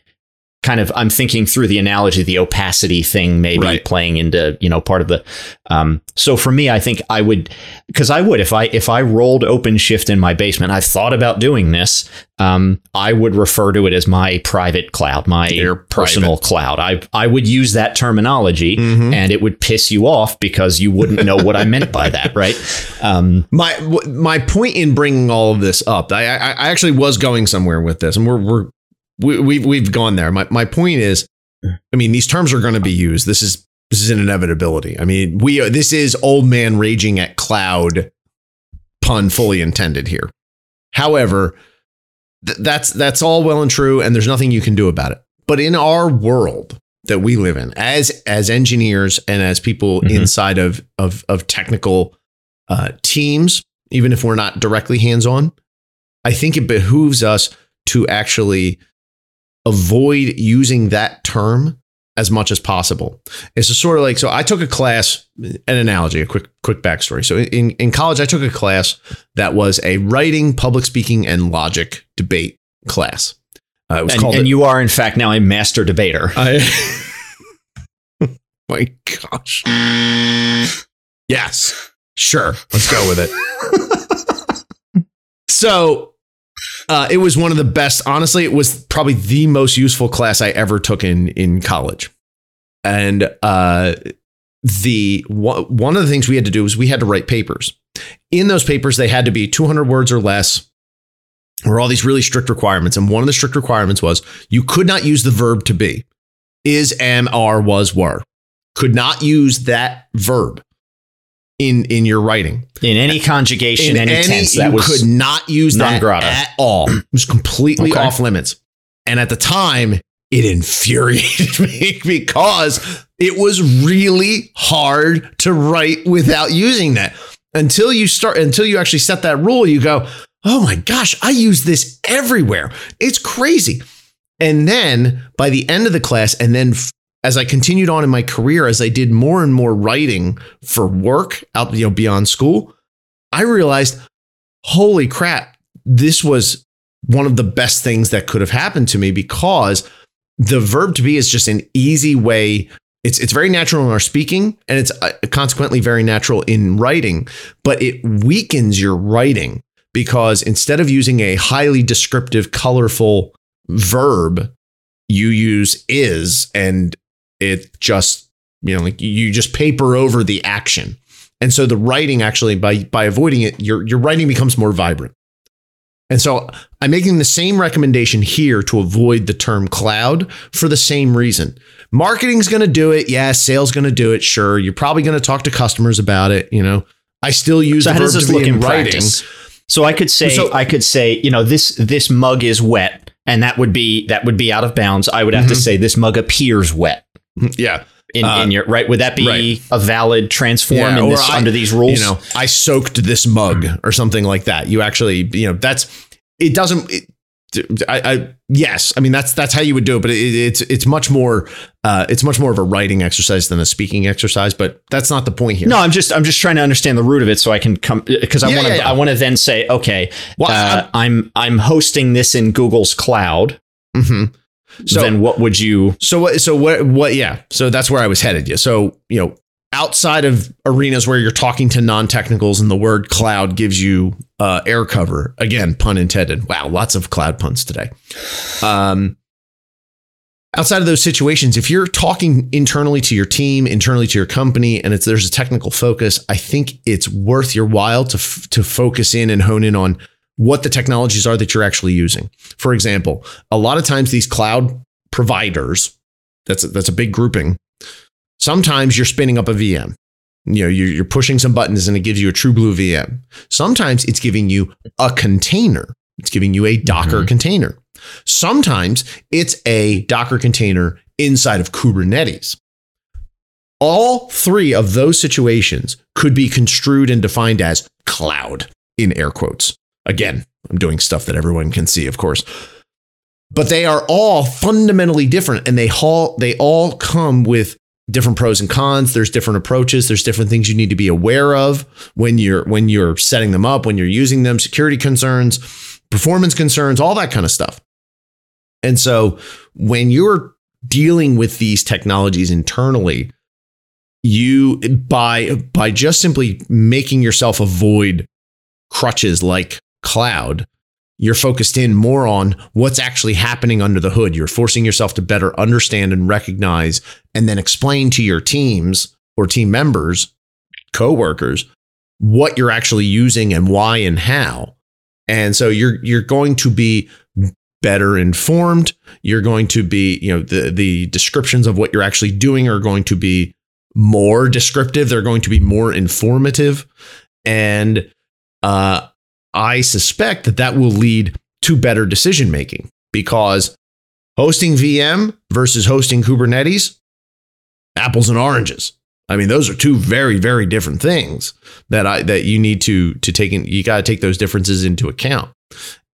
S2: kind of I'm thinking through the analogy, the opacity thing, maybe
S1: Right.
S2: playing into you know part of the. Um, so for me, I think I would because I would if I if I rolled OpenShift in my basement. I've thought about doing this. Um, I would refer to it as my private cloud, my
S1: Your
S2: personal cloud. I I would use that terminology,
S1: Mhm.
S2: and it would piss you off because you wouldn't know what I meant by that, right? Um,
S1: My my point in bringing all of this up, I, I I actually was going somewhere with this, and we're we're we, we've we've gone there. My my point is, I mean, these terms are going to be used. This is this is an inevitability. I mean, we are, this is old man raging at cloud, pun fully intended here. However, th- that's that's all well and true, and there's nothing you can do about it. But in our world that we live in, as as engineers and as people
S2: Mhm.
S1: inside of of of technical uh, teams, even if we're not directly hands on, I think it behooves us to actually avoid using that term as much as possible. It's a sort of like so. I took a class, an analogy, a quick quick backstory. So in in college, I took a class that was a writing, public speaking, and logic debate class. Uh, it was
S2: and,
S1: called.
S2: and you are in fact now a master debater.
S1: I, my gosh. Yes. Sure. Let's go with it. so uh, it was one of the best. Honestly, it was probably the most useful class I ever took in in college. And uh, the one of the things we had to do was we had to write papers. In those papers, they had to be 200 words or less. Were all these really strict requirements. And one of the strict requirements was you could not use the verb to be. Is, am, are, was, were. Could not use that verb in in your writing.
S2: In any conjugation,
S1: In
S2: any, tense, that
S1: you
S2: was
S1: could not use that
S2: grata.
S1: at all. It was completely
S2: Okay.
S1: off limits. And at the time, it infuriated me because it was really hard to write without using that. Until you start, until you actually set that rule, you go, oh my gosh, I use this everywhere. It's crazy. And then by the end of the class, and then as I continued on in my career, as I did more and more writing for work out, you know, beyond school, I realized, holy crap, this was one of the best things that could have happened to me because the verb to be is just an easy way. It's it's very natural in our speaking, and it's uh, consequently very natural in writing. But it weakens your writing because instead of using a highly descriptive, colorful verb, you use is, and it just you know like you just paper over the action. And so the writing actually by by avoiding it, your your writing becomes more vibrant. And so I'm making the same recommendation here to avoid the term cloud for the same reason. Marketing's going to do it. Yeah, sales going to do it. Sure. You're probably going to talk to customers about it. You know, I still use
S2: So
S1: the
S2: how does this
S1: to
S2: look in
S1: writing.
S2: practice? So I could say
S1: So-
S2: I could say you know this this mug is wet, and that would be that would be out of bounds. I would have to
S1: Mhm.
S2: say this mug appears wet.
S1: Yeah.
S2: In,
S1: Uh,
S2: in your right, would that be
S1: right.
S2: a valid transform
S1: Yeah,
S2: in this
S1: I-
S2: under these rules?
S1: You know, I soaked this mug or something like that. You actually, you know, that's it doesn't it, I, I yes, I mean that's that's how you would do it, but it, it's it's much more uh, it's much more of a writing exercise than a speaking exercise. But that's not the point here.
S2: No, I'm just I'm just trying to understand the root of it so I can come because I
S1: Yeah,
S2: want to
S1: yeah, yeah.
S2: I want to then say okay,
S1: Well,
S2: uh, I'm I'm hosting this in Google's cloud.
S1: Mhm. So
S2: then what would you?
S1: So what? So what? What? Yeah. So that's where I was headed. Yeah. So you know, outside of arenas where you're talking to non-technicals and the word cloud gives you uh, air cover. Again, pun intended. Wow, lots of cloud puns today. Um, outside of those situations, if you're talking internally to your team, internally to your company, and it's there's a technical focus, I think it's worth your while to f- to focus in and hone in on what the technologies are that you're actually using. For example, a lot of times these cloud providers, that's a, that's a big grouping. Sometimes you're spinning up a VM. You know, you're, you're pushing some buttons and it gives you a true blue VM. Sometimes it's giving you a container. It's giving you a Docker
S2: Mhm.
S1: container. Sometimes it's a Docker container inside of Kubernetes. All three of those situations could be construed and defined as cloud in air quotes. Again, I'm doing stuff that everyone can see, of course. But they are all fundamentally different and they all they all come with different pros and cons. There's different approaches, there's different things you need to be aware of when you're when you're setting them up, when you're using them, security concerns, performance concerns, all that kind of stuff. And so when you're dealing with these technologies internally, you by by just simply making yourself avoid crutches like cloud, you're focused in more on what's actually happening under the hood. You're forcing yourself to better understand and recognize and then explain to your teams or team members, coworkers, what you're actually using and why and how. And so you're you're going to be better informed. You're going to be, you know, the the descriptions of what you're actually doing are going to be more descriptive. They're going to be more informative. And uh, I suspect that that will lead to better decision making because hosting VM versus hosting Kubernetes, apples and oranges. I mean, those are two very, very different things that I that you need to to take in. You got to take those differences into account.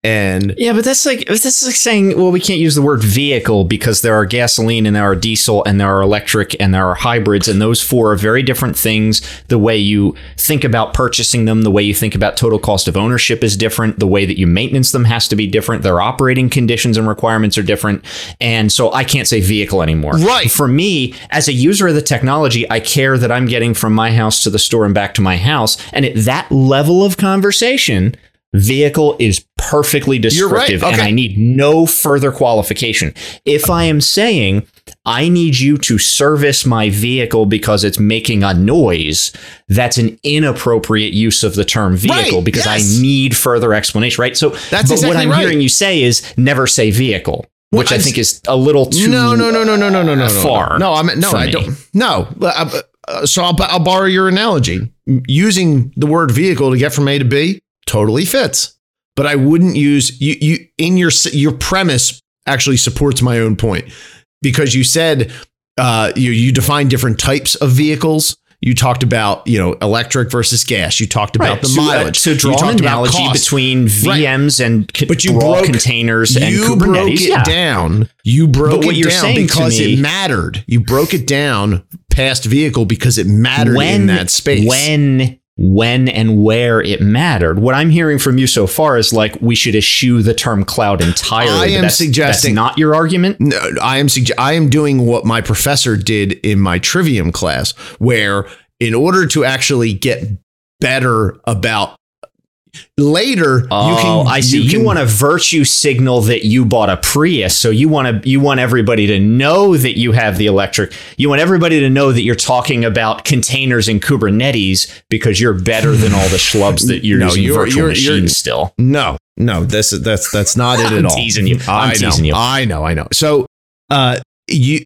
S1: And
S2: Yeah, but that's like that's like saying, well, we can't use the word vehicle because there are gasoline and there are diesel and there are electric and there are hybrids, and those four are very different things. The way you think about purchasing them, the way you think about total cost of ownership is different. The way that you maintenance them has to be different. Their operating conditions and requirements are different, and so I can't say vehicle anymore.
S1: Right.
S2: For me, as a user of the technology, I care that I'm getting from my house to the store and back to my house, and at that level of conversation. Vehicle is perfectly
S1: You're right.
S2: descriptive, and I need no further qualification. If I am saying I need you to service my vehicle because it's making a noise, that's an inappropriate use of the term vehicle
S1: Right,
S2: because
S1: yes.
S2: I need further explanation, right? So
S1: That's
S2: but what I'm
S1: right.
S2: hearing you say is never say vehicle,
S1: Well,
S2: which I think is a little too
S1: no, no, no, no, no, no, no, no, no,
S2: far.
S1: No, I'm no, I
S2: me.
S1: don't. No, uh, so I'll, I'll borrow your analogy. Using the word vehicle to get from A to B totally fits, but I wouldn't use you. You in your your premise actually supports my own point because you said uh, you you define different types of vehicles. You talked about you know electric versus gas. You talked about
S2: Right.
S1: the
S2: So, uh,
S1: mileage.
S2: So,
S1: You talked
S2: an
S1: about
S2: analogy
S1: cost.
S2: between VMs and co-
S1: But you broke-
S2: containers and
S1: you
S2: Kubernetes.
S1: broke it
S2: yeah.
S1: down. You broke it
S2: you're
S1: down
S2: saying
S1: because
S2: me-
S1: it mattered. You broke it down past vehicle because it mattered in that space.
S2: When, when, and where it mattered. What I'm hearing from you so far is like we should eschew the term cloud entirely.
S1: I am
S2: that's,
S1: suggesting-
S2: that's not your argument.
S1: No, I am sugge- I am doing what my professor did in my trivium class, where in order to actually get better about later,
S2: Oh,
S1: you can.
S2: I see. You,
S1: can-
S2: want to virtue signal that you bought a Prius, so you want to you want everybody to know that you have the electric. You want everybody to know that you're talking about containers and Kubernetes because you're better than all the schlubs that you're
S1: No,
S2: using
S1: you're-
S2: virtual
S1: you're-
S2: machines
S1: you're-
S2: still.
S1: No, no, this that's that's not it at
S2: I'm
S1: all.
S2: teasing you. I'm
S1: I know,
S2: teasing you.
S1: I know, I know. So, uh, you,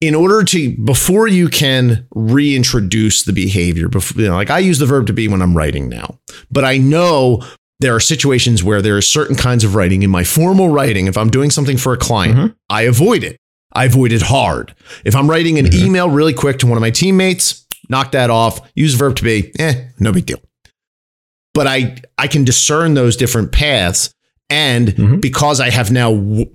S1: in order to before you can reintroduce the behavior, before you know, like I use the verb to be when I'm writing now, but I know there are situations where there are certain kinds of writing in my formal writing. If I'm doing something for a client,
S2: Mhm.
S1: I avoid it. I avoid it hard. If I'm writing an
S2: Mhm.
S1: email really quick to one of my teammates, knock that off. Use the verb to be. Eh, no big deal. But I I can discern those different paths, and
S2: Mhm.
S1: because I have now w-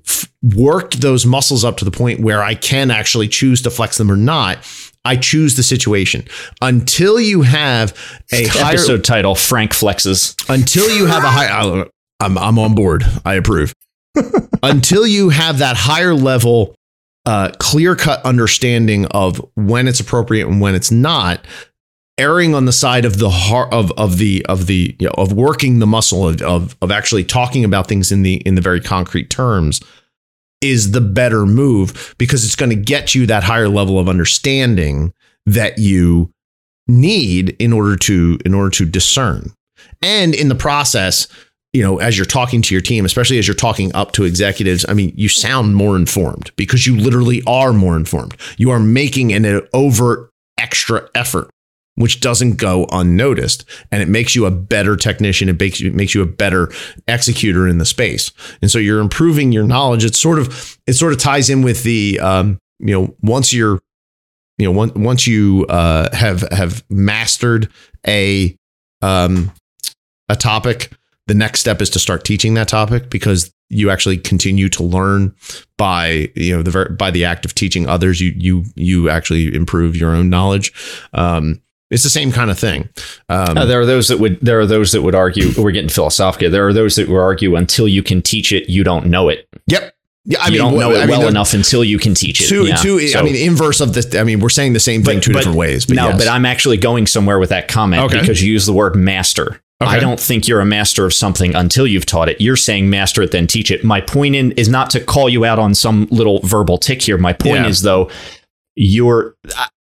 S1: worked those muscles up to the point where I can actually choose to flex them or not, I choose the situation. Until you have a higher
S2: Episode title: Frank flexes.
S1: until you have a high I- I'm I'm on board. I approve. until you have that higher level uh clear cut understanding of when it's appropriate and when it's not erring on the side of the heart of of the of the you know, of working the muscle of, of of actually talking about things in the in the very concrete terms is the better move because it's going to get you that higher level of understanding that you need in order to in order to discern. And in the process you know as you're talking to your team especially as you're talking up to executives i mean you sound more informed because you literally are more informed. You are making an overt extra effort which doesn't go unnoticed and it makes you a better technician. It makes you it makes you a better executor in the space. And so you're improving your knowledge. It's sort of it sort of ties in with the um you know once you're you know once once you uh have have mastered a um a topic the next step is to start teaching that topic because you actually continue to learn by you know the by the act of teaching others. You you you actually improve your own knowledge. Um it's the same kind of thing um
S2: Uh, there are those that would there are those that would argue we're getting philosophical. There are those that would argue until you can teach it, you don't know it.
S1: yep yeah i
S2: you
S1: mean
S2: don't know
S1: wh-
S2: it
S1: I mean,
S2: well enough until you can teach it.
S1: two,
S2: Yeah.
S1: two, I mean, inverse of this. I mean, we're saying the same thing
S2: But-
S1: two
S2: but-
S1: different ways. But
S2: no,
S1: yes.
S2: but I'm actually going somewhere with that comment
S1: Okay.
S2: because you use the word master.
S1: Okay.
S2: I don't think you're a master of something until you've taught it. You're saying master it, then teach it. My point in is not to call you out on some little verbal tick here. My point
S1: Yeah.
S2: is though, you're.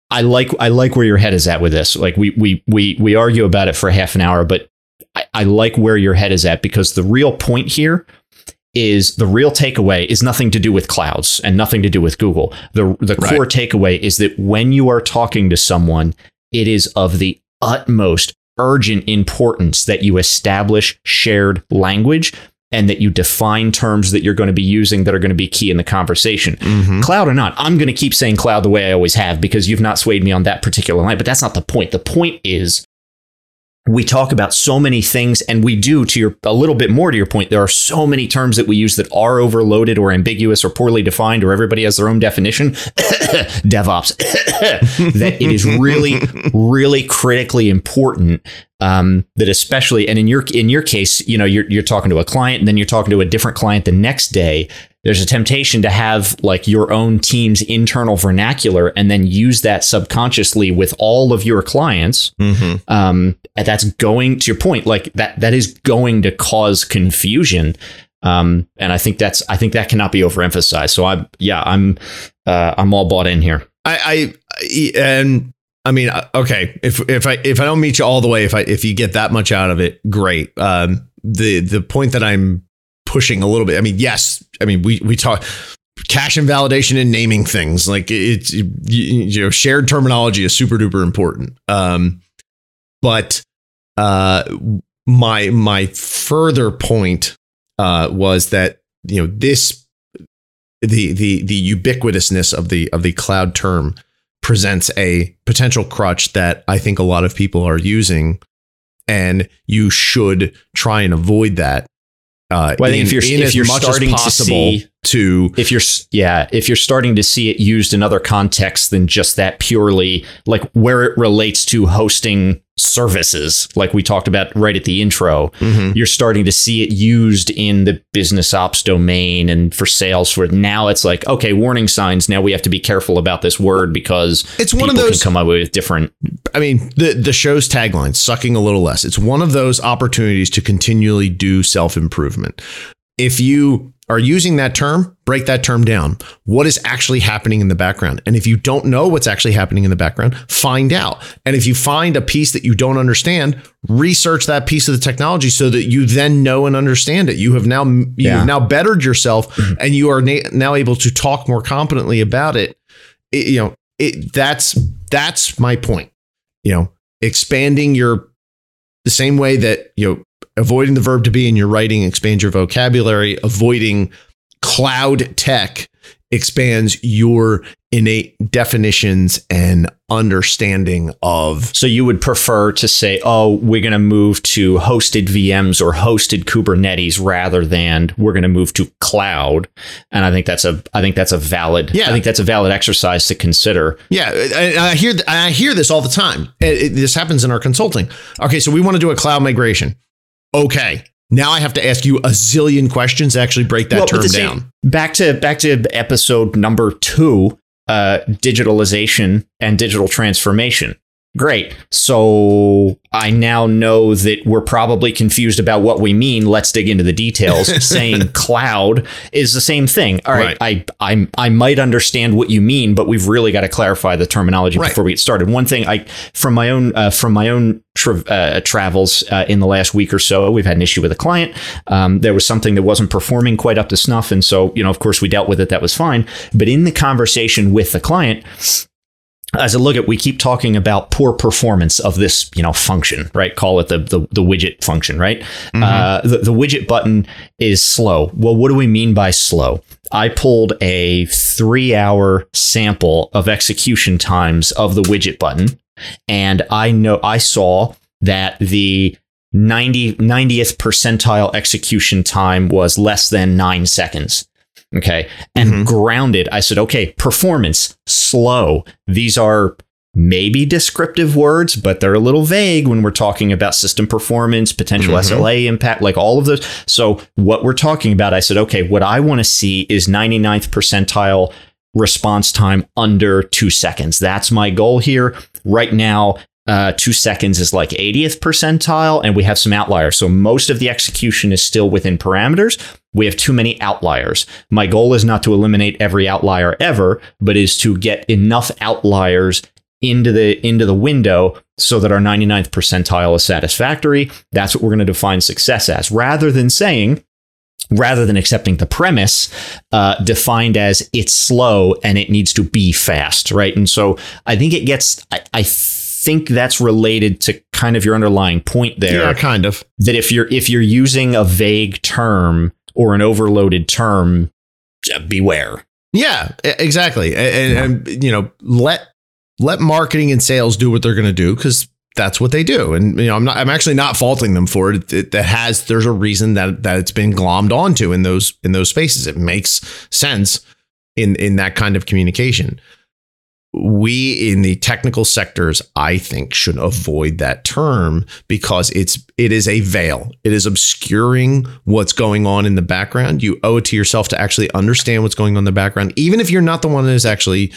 S2: I, like I like where your head is at with this. Like we we we we argue about it for half an hour, but I, I like where your head is at because the real point here is the real takeaway is nothing to do with clouds and nothing to do with Google. The the
S1: Right.
S2: core takeaway is that when you are talking to someone, it is of the utmost urgent importance that you establish shared language and that you define terms that you're going to be using that are going to be key in the conversation.
S1: Mhm.
S2: Cloud or not, I'm going to keep saying cloud the way I always have because you've not swayed me on that particular line, but that's not the point. The point is we talk about so many things and we do to your a little bit more to your point there are so many terms that we use that are overloaded or ambiguous or poorly defined or everybody has their own definition devops that it is really really critically important um, that especially and in your in your case you know you're you're talking to a client and then you're talking to a different client the next day. There's a temptation to have like your own team's internal vernacular and then use that subconsciously with all of your clients.
S1: Mhm.
S2: um, and that's going to your point like that that is going to cause confusion. Um, and i think that's i think that cannot be overemphasized. So i'm yeah i'm uh, i'm all bought in here.
S1: I, I and I mean, uh, okay, if if I if I don't meet you all the way, if I if you get that much out of it, great. Um, the the point that I'm pushing a little bit. I mean, yes, I mean we we talk cache invalidation and naming things. Like it's you, you know shared terminology is super duper important. Um, but uh, my my further point uh, was that you know this the the the ubiquitousness of the of the cloud term presents a potential crutch that I think a lot of people are using, and you should try and avoid that. Uh,
S2: Well, I think
S1: in-
S2: if you're
S1: in
S2: if
S1: as
S2: you're
S1: much as
S2: starting to see
S1: to
S2: if you're yeah if you're starting to see it used in other contexts than just that purely like where it relates to hosting services like we talked about right at the intro
S1: Mhm.
S2: you're starting to see it used in the business ops domain and for sales for now it's like okay warning signs now we have to be careful about this word because
S1: It's one of those-
S2: can come up with different
S1: I mean, the the show's tagline, sucking a little less. It's one of those opportunities to continually do self-improvement. If you are using that term, break that term down. What is actually happening in the background? And if you don't know what's actually happening in the background, find out. And if you find a piece that you don't understand, research that piece of the technology so that you then know and understand it. You have now you
S2: Yeah.
S1: have now bettered yourself mm-hmm. and you are na- now able to talk more competently about it. It- you know, it that's that's my point you know, expanding your the same way that, you know, avoiding the verb to be in your writing expands your vocabulary, avoiding cloud tech expands your innate definitions and understanding of
S2: So you would prefer to say, "Oh, we're going to move to hosted VMs or hosted Kubernetes rather than we're going to move to cloud." And I think that's a I think that's a valid
S1: Yeah.
S2: I think that's a valid exercise to consider.
S1: Yeah, I, I hear I hear this all the time. It- it- this happens in our consulting. Okay, so we want to do a cloud migration. Okay, now I have to ask you a zillion questions to actually break that
S2: Well,
S1: term
S2: same-
S1: down.
S2: Back to back to episode number 2, uh digitalization and digital transformation. Great. So I now know that we're probably confused about what we mean. Let's dig into the details. Saying cloud is the same thing. All right, I I I might understand what you mean, but we've really got to clarify the terminology
S1: Right.
S2: before we get started. One thing I from my own uh, from my own tra- uh, travels uh, in the last week or so, we've had an issue with a client. Um, there was something that wasn't performing quite up to snuff, and so you know, of course, we dealt with it. That was fine. But in the conversation with the client, as I look at, we keep talking about poor performance of this, you know, function, right? Call it the the, the widget function, right? Uh, the, the widget button is slow. Well, what do we mean by slow? I pulled a three hour sample of execution times of the widget button, and I know I saw that the 90, 90th percentile execution time was less than nine seconds. Okay. And
S1: Mhm.
S2: grounded, I said, okay, performance, slow. These are maybe descriptive words, but they're a little vague when we're talking about system performance, potential
S1: Mhm.
S2: SLA impact, like all of those. So, what we're talking about, I said, okay, what I want to see is 99th percentile response time under two seconds. That's my goal here. Right now, uh, two seconds is like 80th percentile, and we have some outliers. So most of the execution is still within parameters. We have too many outliers. My goal is not to eliminate every outlier ever, but is to get enough outliers into the into the window so that our 99th percentile is satisfactory. That's what we're going to define success as, rather than saying rather than accepting the premise uh, defined as it's slow and it needs to be fast, right? And so I think it gets, I, I think that's related to kind of your underlying point there
S1: Yeah, kind of.
S2: that if you're if you're using a vague term or an overloaded term, uh, beware.
S1: Yeah, exactly. And, and, you know, let let marketing and sales do what they're going to do because that's what they do. And you know, I'm not. I'm actually not faulting them for it. it. That has there's a reason that that it's been glommed onto in those in those spaces. It makes sense in in that kind of communication. We in the technical sectors, I think, should avoid that term because it's it is a veil. It is obscuring what's going on in the background. You owe it to yourself to actually understand what's going on in the background, even if you're not the one that is actually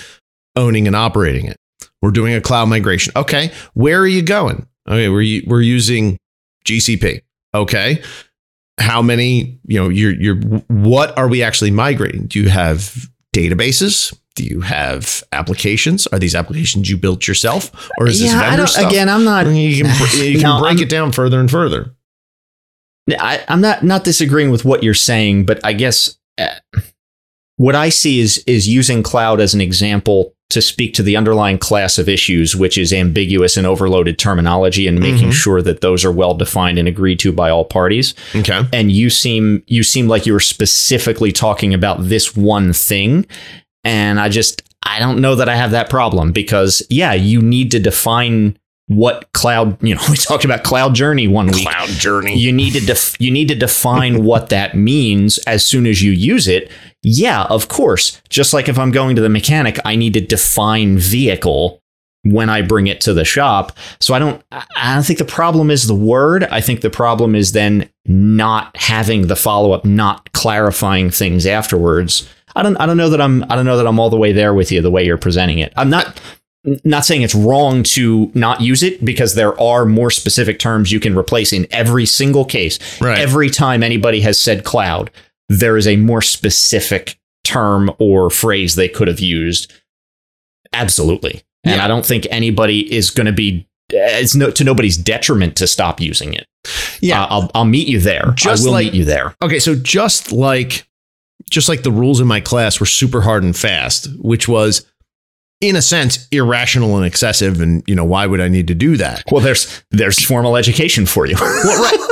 S1: owning and operating it. We're doing a cloud migration. Okay, where are you going? Okay, we're we're using GCP. Okay, how many? You know, you're you're. What are we actually migrating? Do you have databases? Do you have applications? Are these applications you built yourself, or is this
S2: yeah, I
S1: vendor stuff?
S2: again, I'm not.
S1: you can you can
S2: No,
S1: break
S2: I'm-
S1: it down further and further.
S2: I, I'm not not disagreeing with what you're saying, but I guess uh, what I see is is using cloud as an example to speak to the underlying class of issues, which is ambiguous and overloaded terminology, and making
S1: Mhm.
S2: sure that those are well defined and agreed to by all parties.
S1: Okay.
S2: And you seem you seem like you were specifically talking about this one thing, and I just I don't know that I have that problem because yeah, you need to define what cloud. You know, we talked about cloud journey one week
S1: Cloud journey.
S2: you need to def- you need to define what that means as soon as you use it. Yeah, of course. Just like if I'm going to the mechanic, I need to define vehicle when I bring it to the shop. So I don't I I don't think the problem is the word. I think the problem is then not having the follow-up, not clarifying things afterwards. I don't I don't know that I'm I don't know that I'm all the way there with you the way you're presenting it. I'm not not saying it's wrong to not use it because there are more specific terms you can replace in every single case.
S1: Right.
S2: Every time anybody has said cloud, there is a more specific term or phrase they could have used. Absolutely. And
S1: Yeah.
S2: I don't think anybody is going to be it's no, to nobody's detriment to stop using it.
S1: Yeah.
S2: Uh, I'll I'll meet you there.
S1: Just
S2: I will
S1: like-
S2: meet you there.
S1: Okay, so just like just like the rules in my class were super hard and fast, which was in a sense irrational and excessive and you know why would I need to do that?
S2: Well, there's there's formal education for you.
S1: Well, right.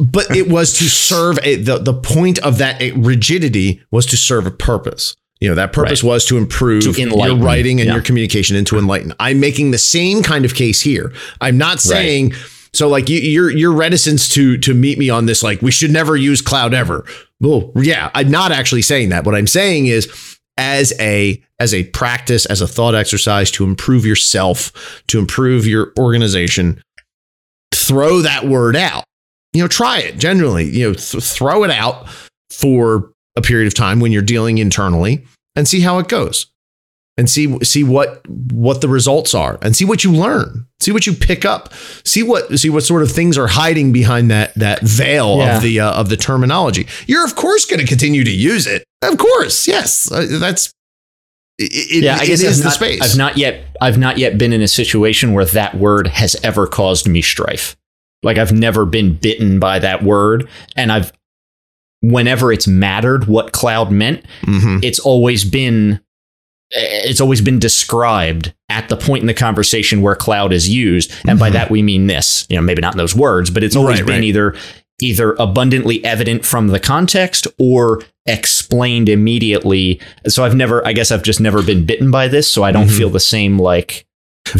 S1: But it was to serve a, the the point of that eh, rigidity was to serve a purpose. You know, that purpose was to improve
S2: To
S1: your writing and
S2: Yeah.
S1: your communication and to enlighten. I'm making the same kind of case here. I'm not saying so like you, your your reticence to to meet me on this like we should never use cloud ever. Well, yeah, I'm not actually saying that. What I'm saying is as a as a practice, as a thought exercise to improve yourself, to improve your organization, throw that word out. You know, try it generally. You know, th- throw it out for a period of time when you're dealing internally and see how it goes. And see see what what the results are and see what you learn. See what you pick up. See what see what sort of things are hiding behind that that veil
S2: Yeah.
S1: of the uh, of the terminology. You're of course going to continue to use it. Of course. Yes. Uh, that's it, it,
S2: yeah, I guess
S1: is
S2: I've
S1: the space.
S2: I've not yet I've not yet been in a situation where that word has ever caused me strife. Like I've never been bitten by that word and I've whenever it's mattered what cloud meant,
S1: Mhm.
S2: it's always been it's always been described at the point in the conversation where cloud is used and by
S1: Mhm.
S2: that we mean this you know maybe not in those words but it's always
S1: Right,
S2: been
S1: right.
S2: either either abundantly evident from the context or explained immediately so i've never i guess i've just never been bitten by this so i don't
S1: Mhm.
S2: feel the same like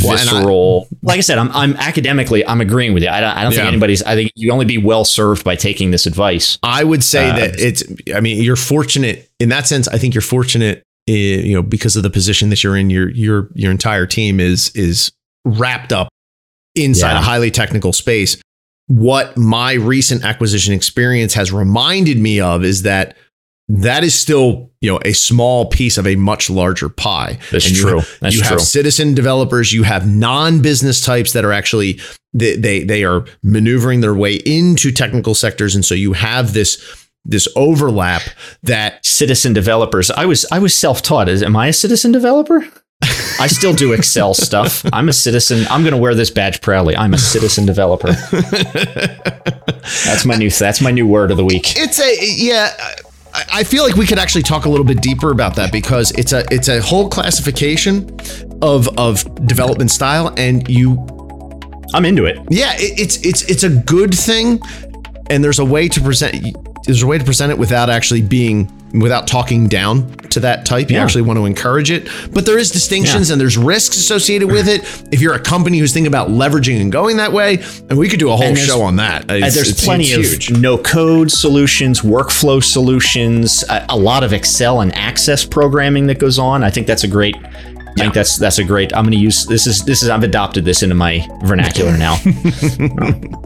S1: Well, I-
S2: visceral like i said i'm, I'm academically i'm agreeing with you i don't, I don't think anybody's i think you only be well served by taking this advice
S1: I would say
S2: Uh,
S1: that it's. I mean, you're fortunate in that sense. I think you're fortunate, eh, you know, because of the position that you're in. Your your your entire team is is wrapped up inside
S2: Yeah.
S1: a highly technical space. What my recent acquisition experience has reminded me of is that that is still you know a small piece of a much larger pie.
S2: that's
S1: And you
S2: true that's
S1: you
S2: true
S1: have citizen developers, you have non-business types that are actually they, they they are maneuvering their way into technical sectors, and so you have this this overlap that
S2: citizen developers. I was I was self taught. Is am I a citizen developer? I still do Excel stuff. I'm a citizen. I'm going to wear this badge proudly. I'm a citizen developer. That's my new. That's my new word of the week.
S1: it's a yeah. I- I feel like we could actually talk a little bit deeper about that because it's a it's a whole classification of of development style, and you
S2: I'm into it.
S1: yeah, it, it's it's it's a good thing, and there's a way to present there's a way to present it without actually being without talking down to that type. You
S2: Yeah.
S1: actually want to encourage it, but there is distinctions and there's risks associated with it. Mm-hmm. If you're a company who's thinking about leveraging and going that way, and we could do a whole show on that. It's-
S2: there's
S1: it's-
S2: plenty
S1: it's
S2: of
S1: huge.
S2: no code solutions, workflow solutions, a, a lot of Excel and Access programming that goes on. I think that's a great. I think that's that's a great. I'm going to use this is this is I've adopted this into my vernacular now.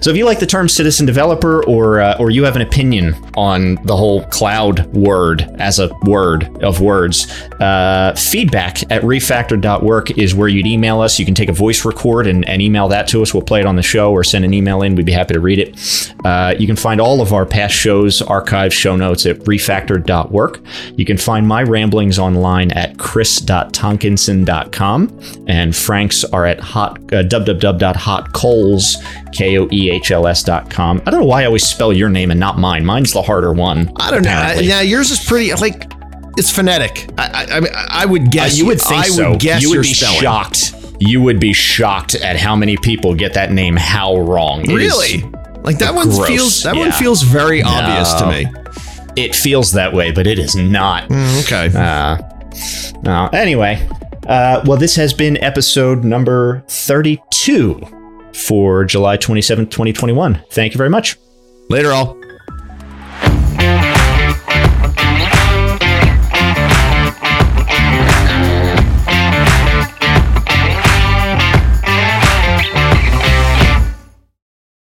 S2: So if you like the term citizen developer or uh, or you have an opinion on the whole cloud word as a word of words, uh, feedback at refactor.work is where you'd email us. You can take a voice record and, and email that to us. We'll play it on the show or send an email in. We'd be happy to read it. Uh, you can find all of our past shows, archives, show notes at refactor.work. You can find my ramblings online at chris.tonkinson.com and Frank's are at hot, uh, www.hotkoehls, K-O-E-H-L-S dot com. I don't know why I always spell your name and not mine. Mine's the harder one.
S1: I don't know.
S2: apparently.
S1: Yeah, yours is pretty like it's phonetic. I, I, I, mean, I would guess
S2: Uh, you would think
S1: I
S2: so.
S1: would guess
S2: you would be
S1: spelling.
S2: shocked. You would be shocked at how many people get that name how wrong. It
S1: Really? Like that one feels that one feels very obvious to me.
S2: it feels that way, but it is not.
S1: Mm, okay.
S2: Uh, no. Anyway, uh, well, this has been episode number 32 for July 27th, 2021. Thank you very much.
S1: Later all.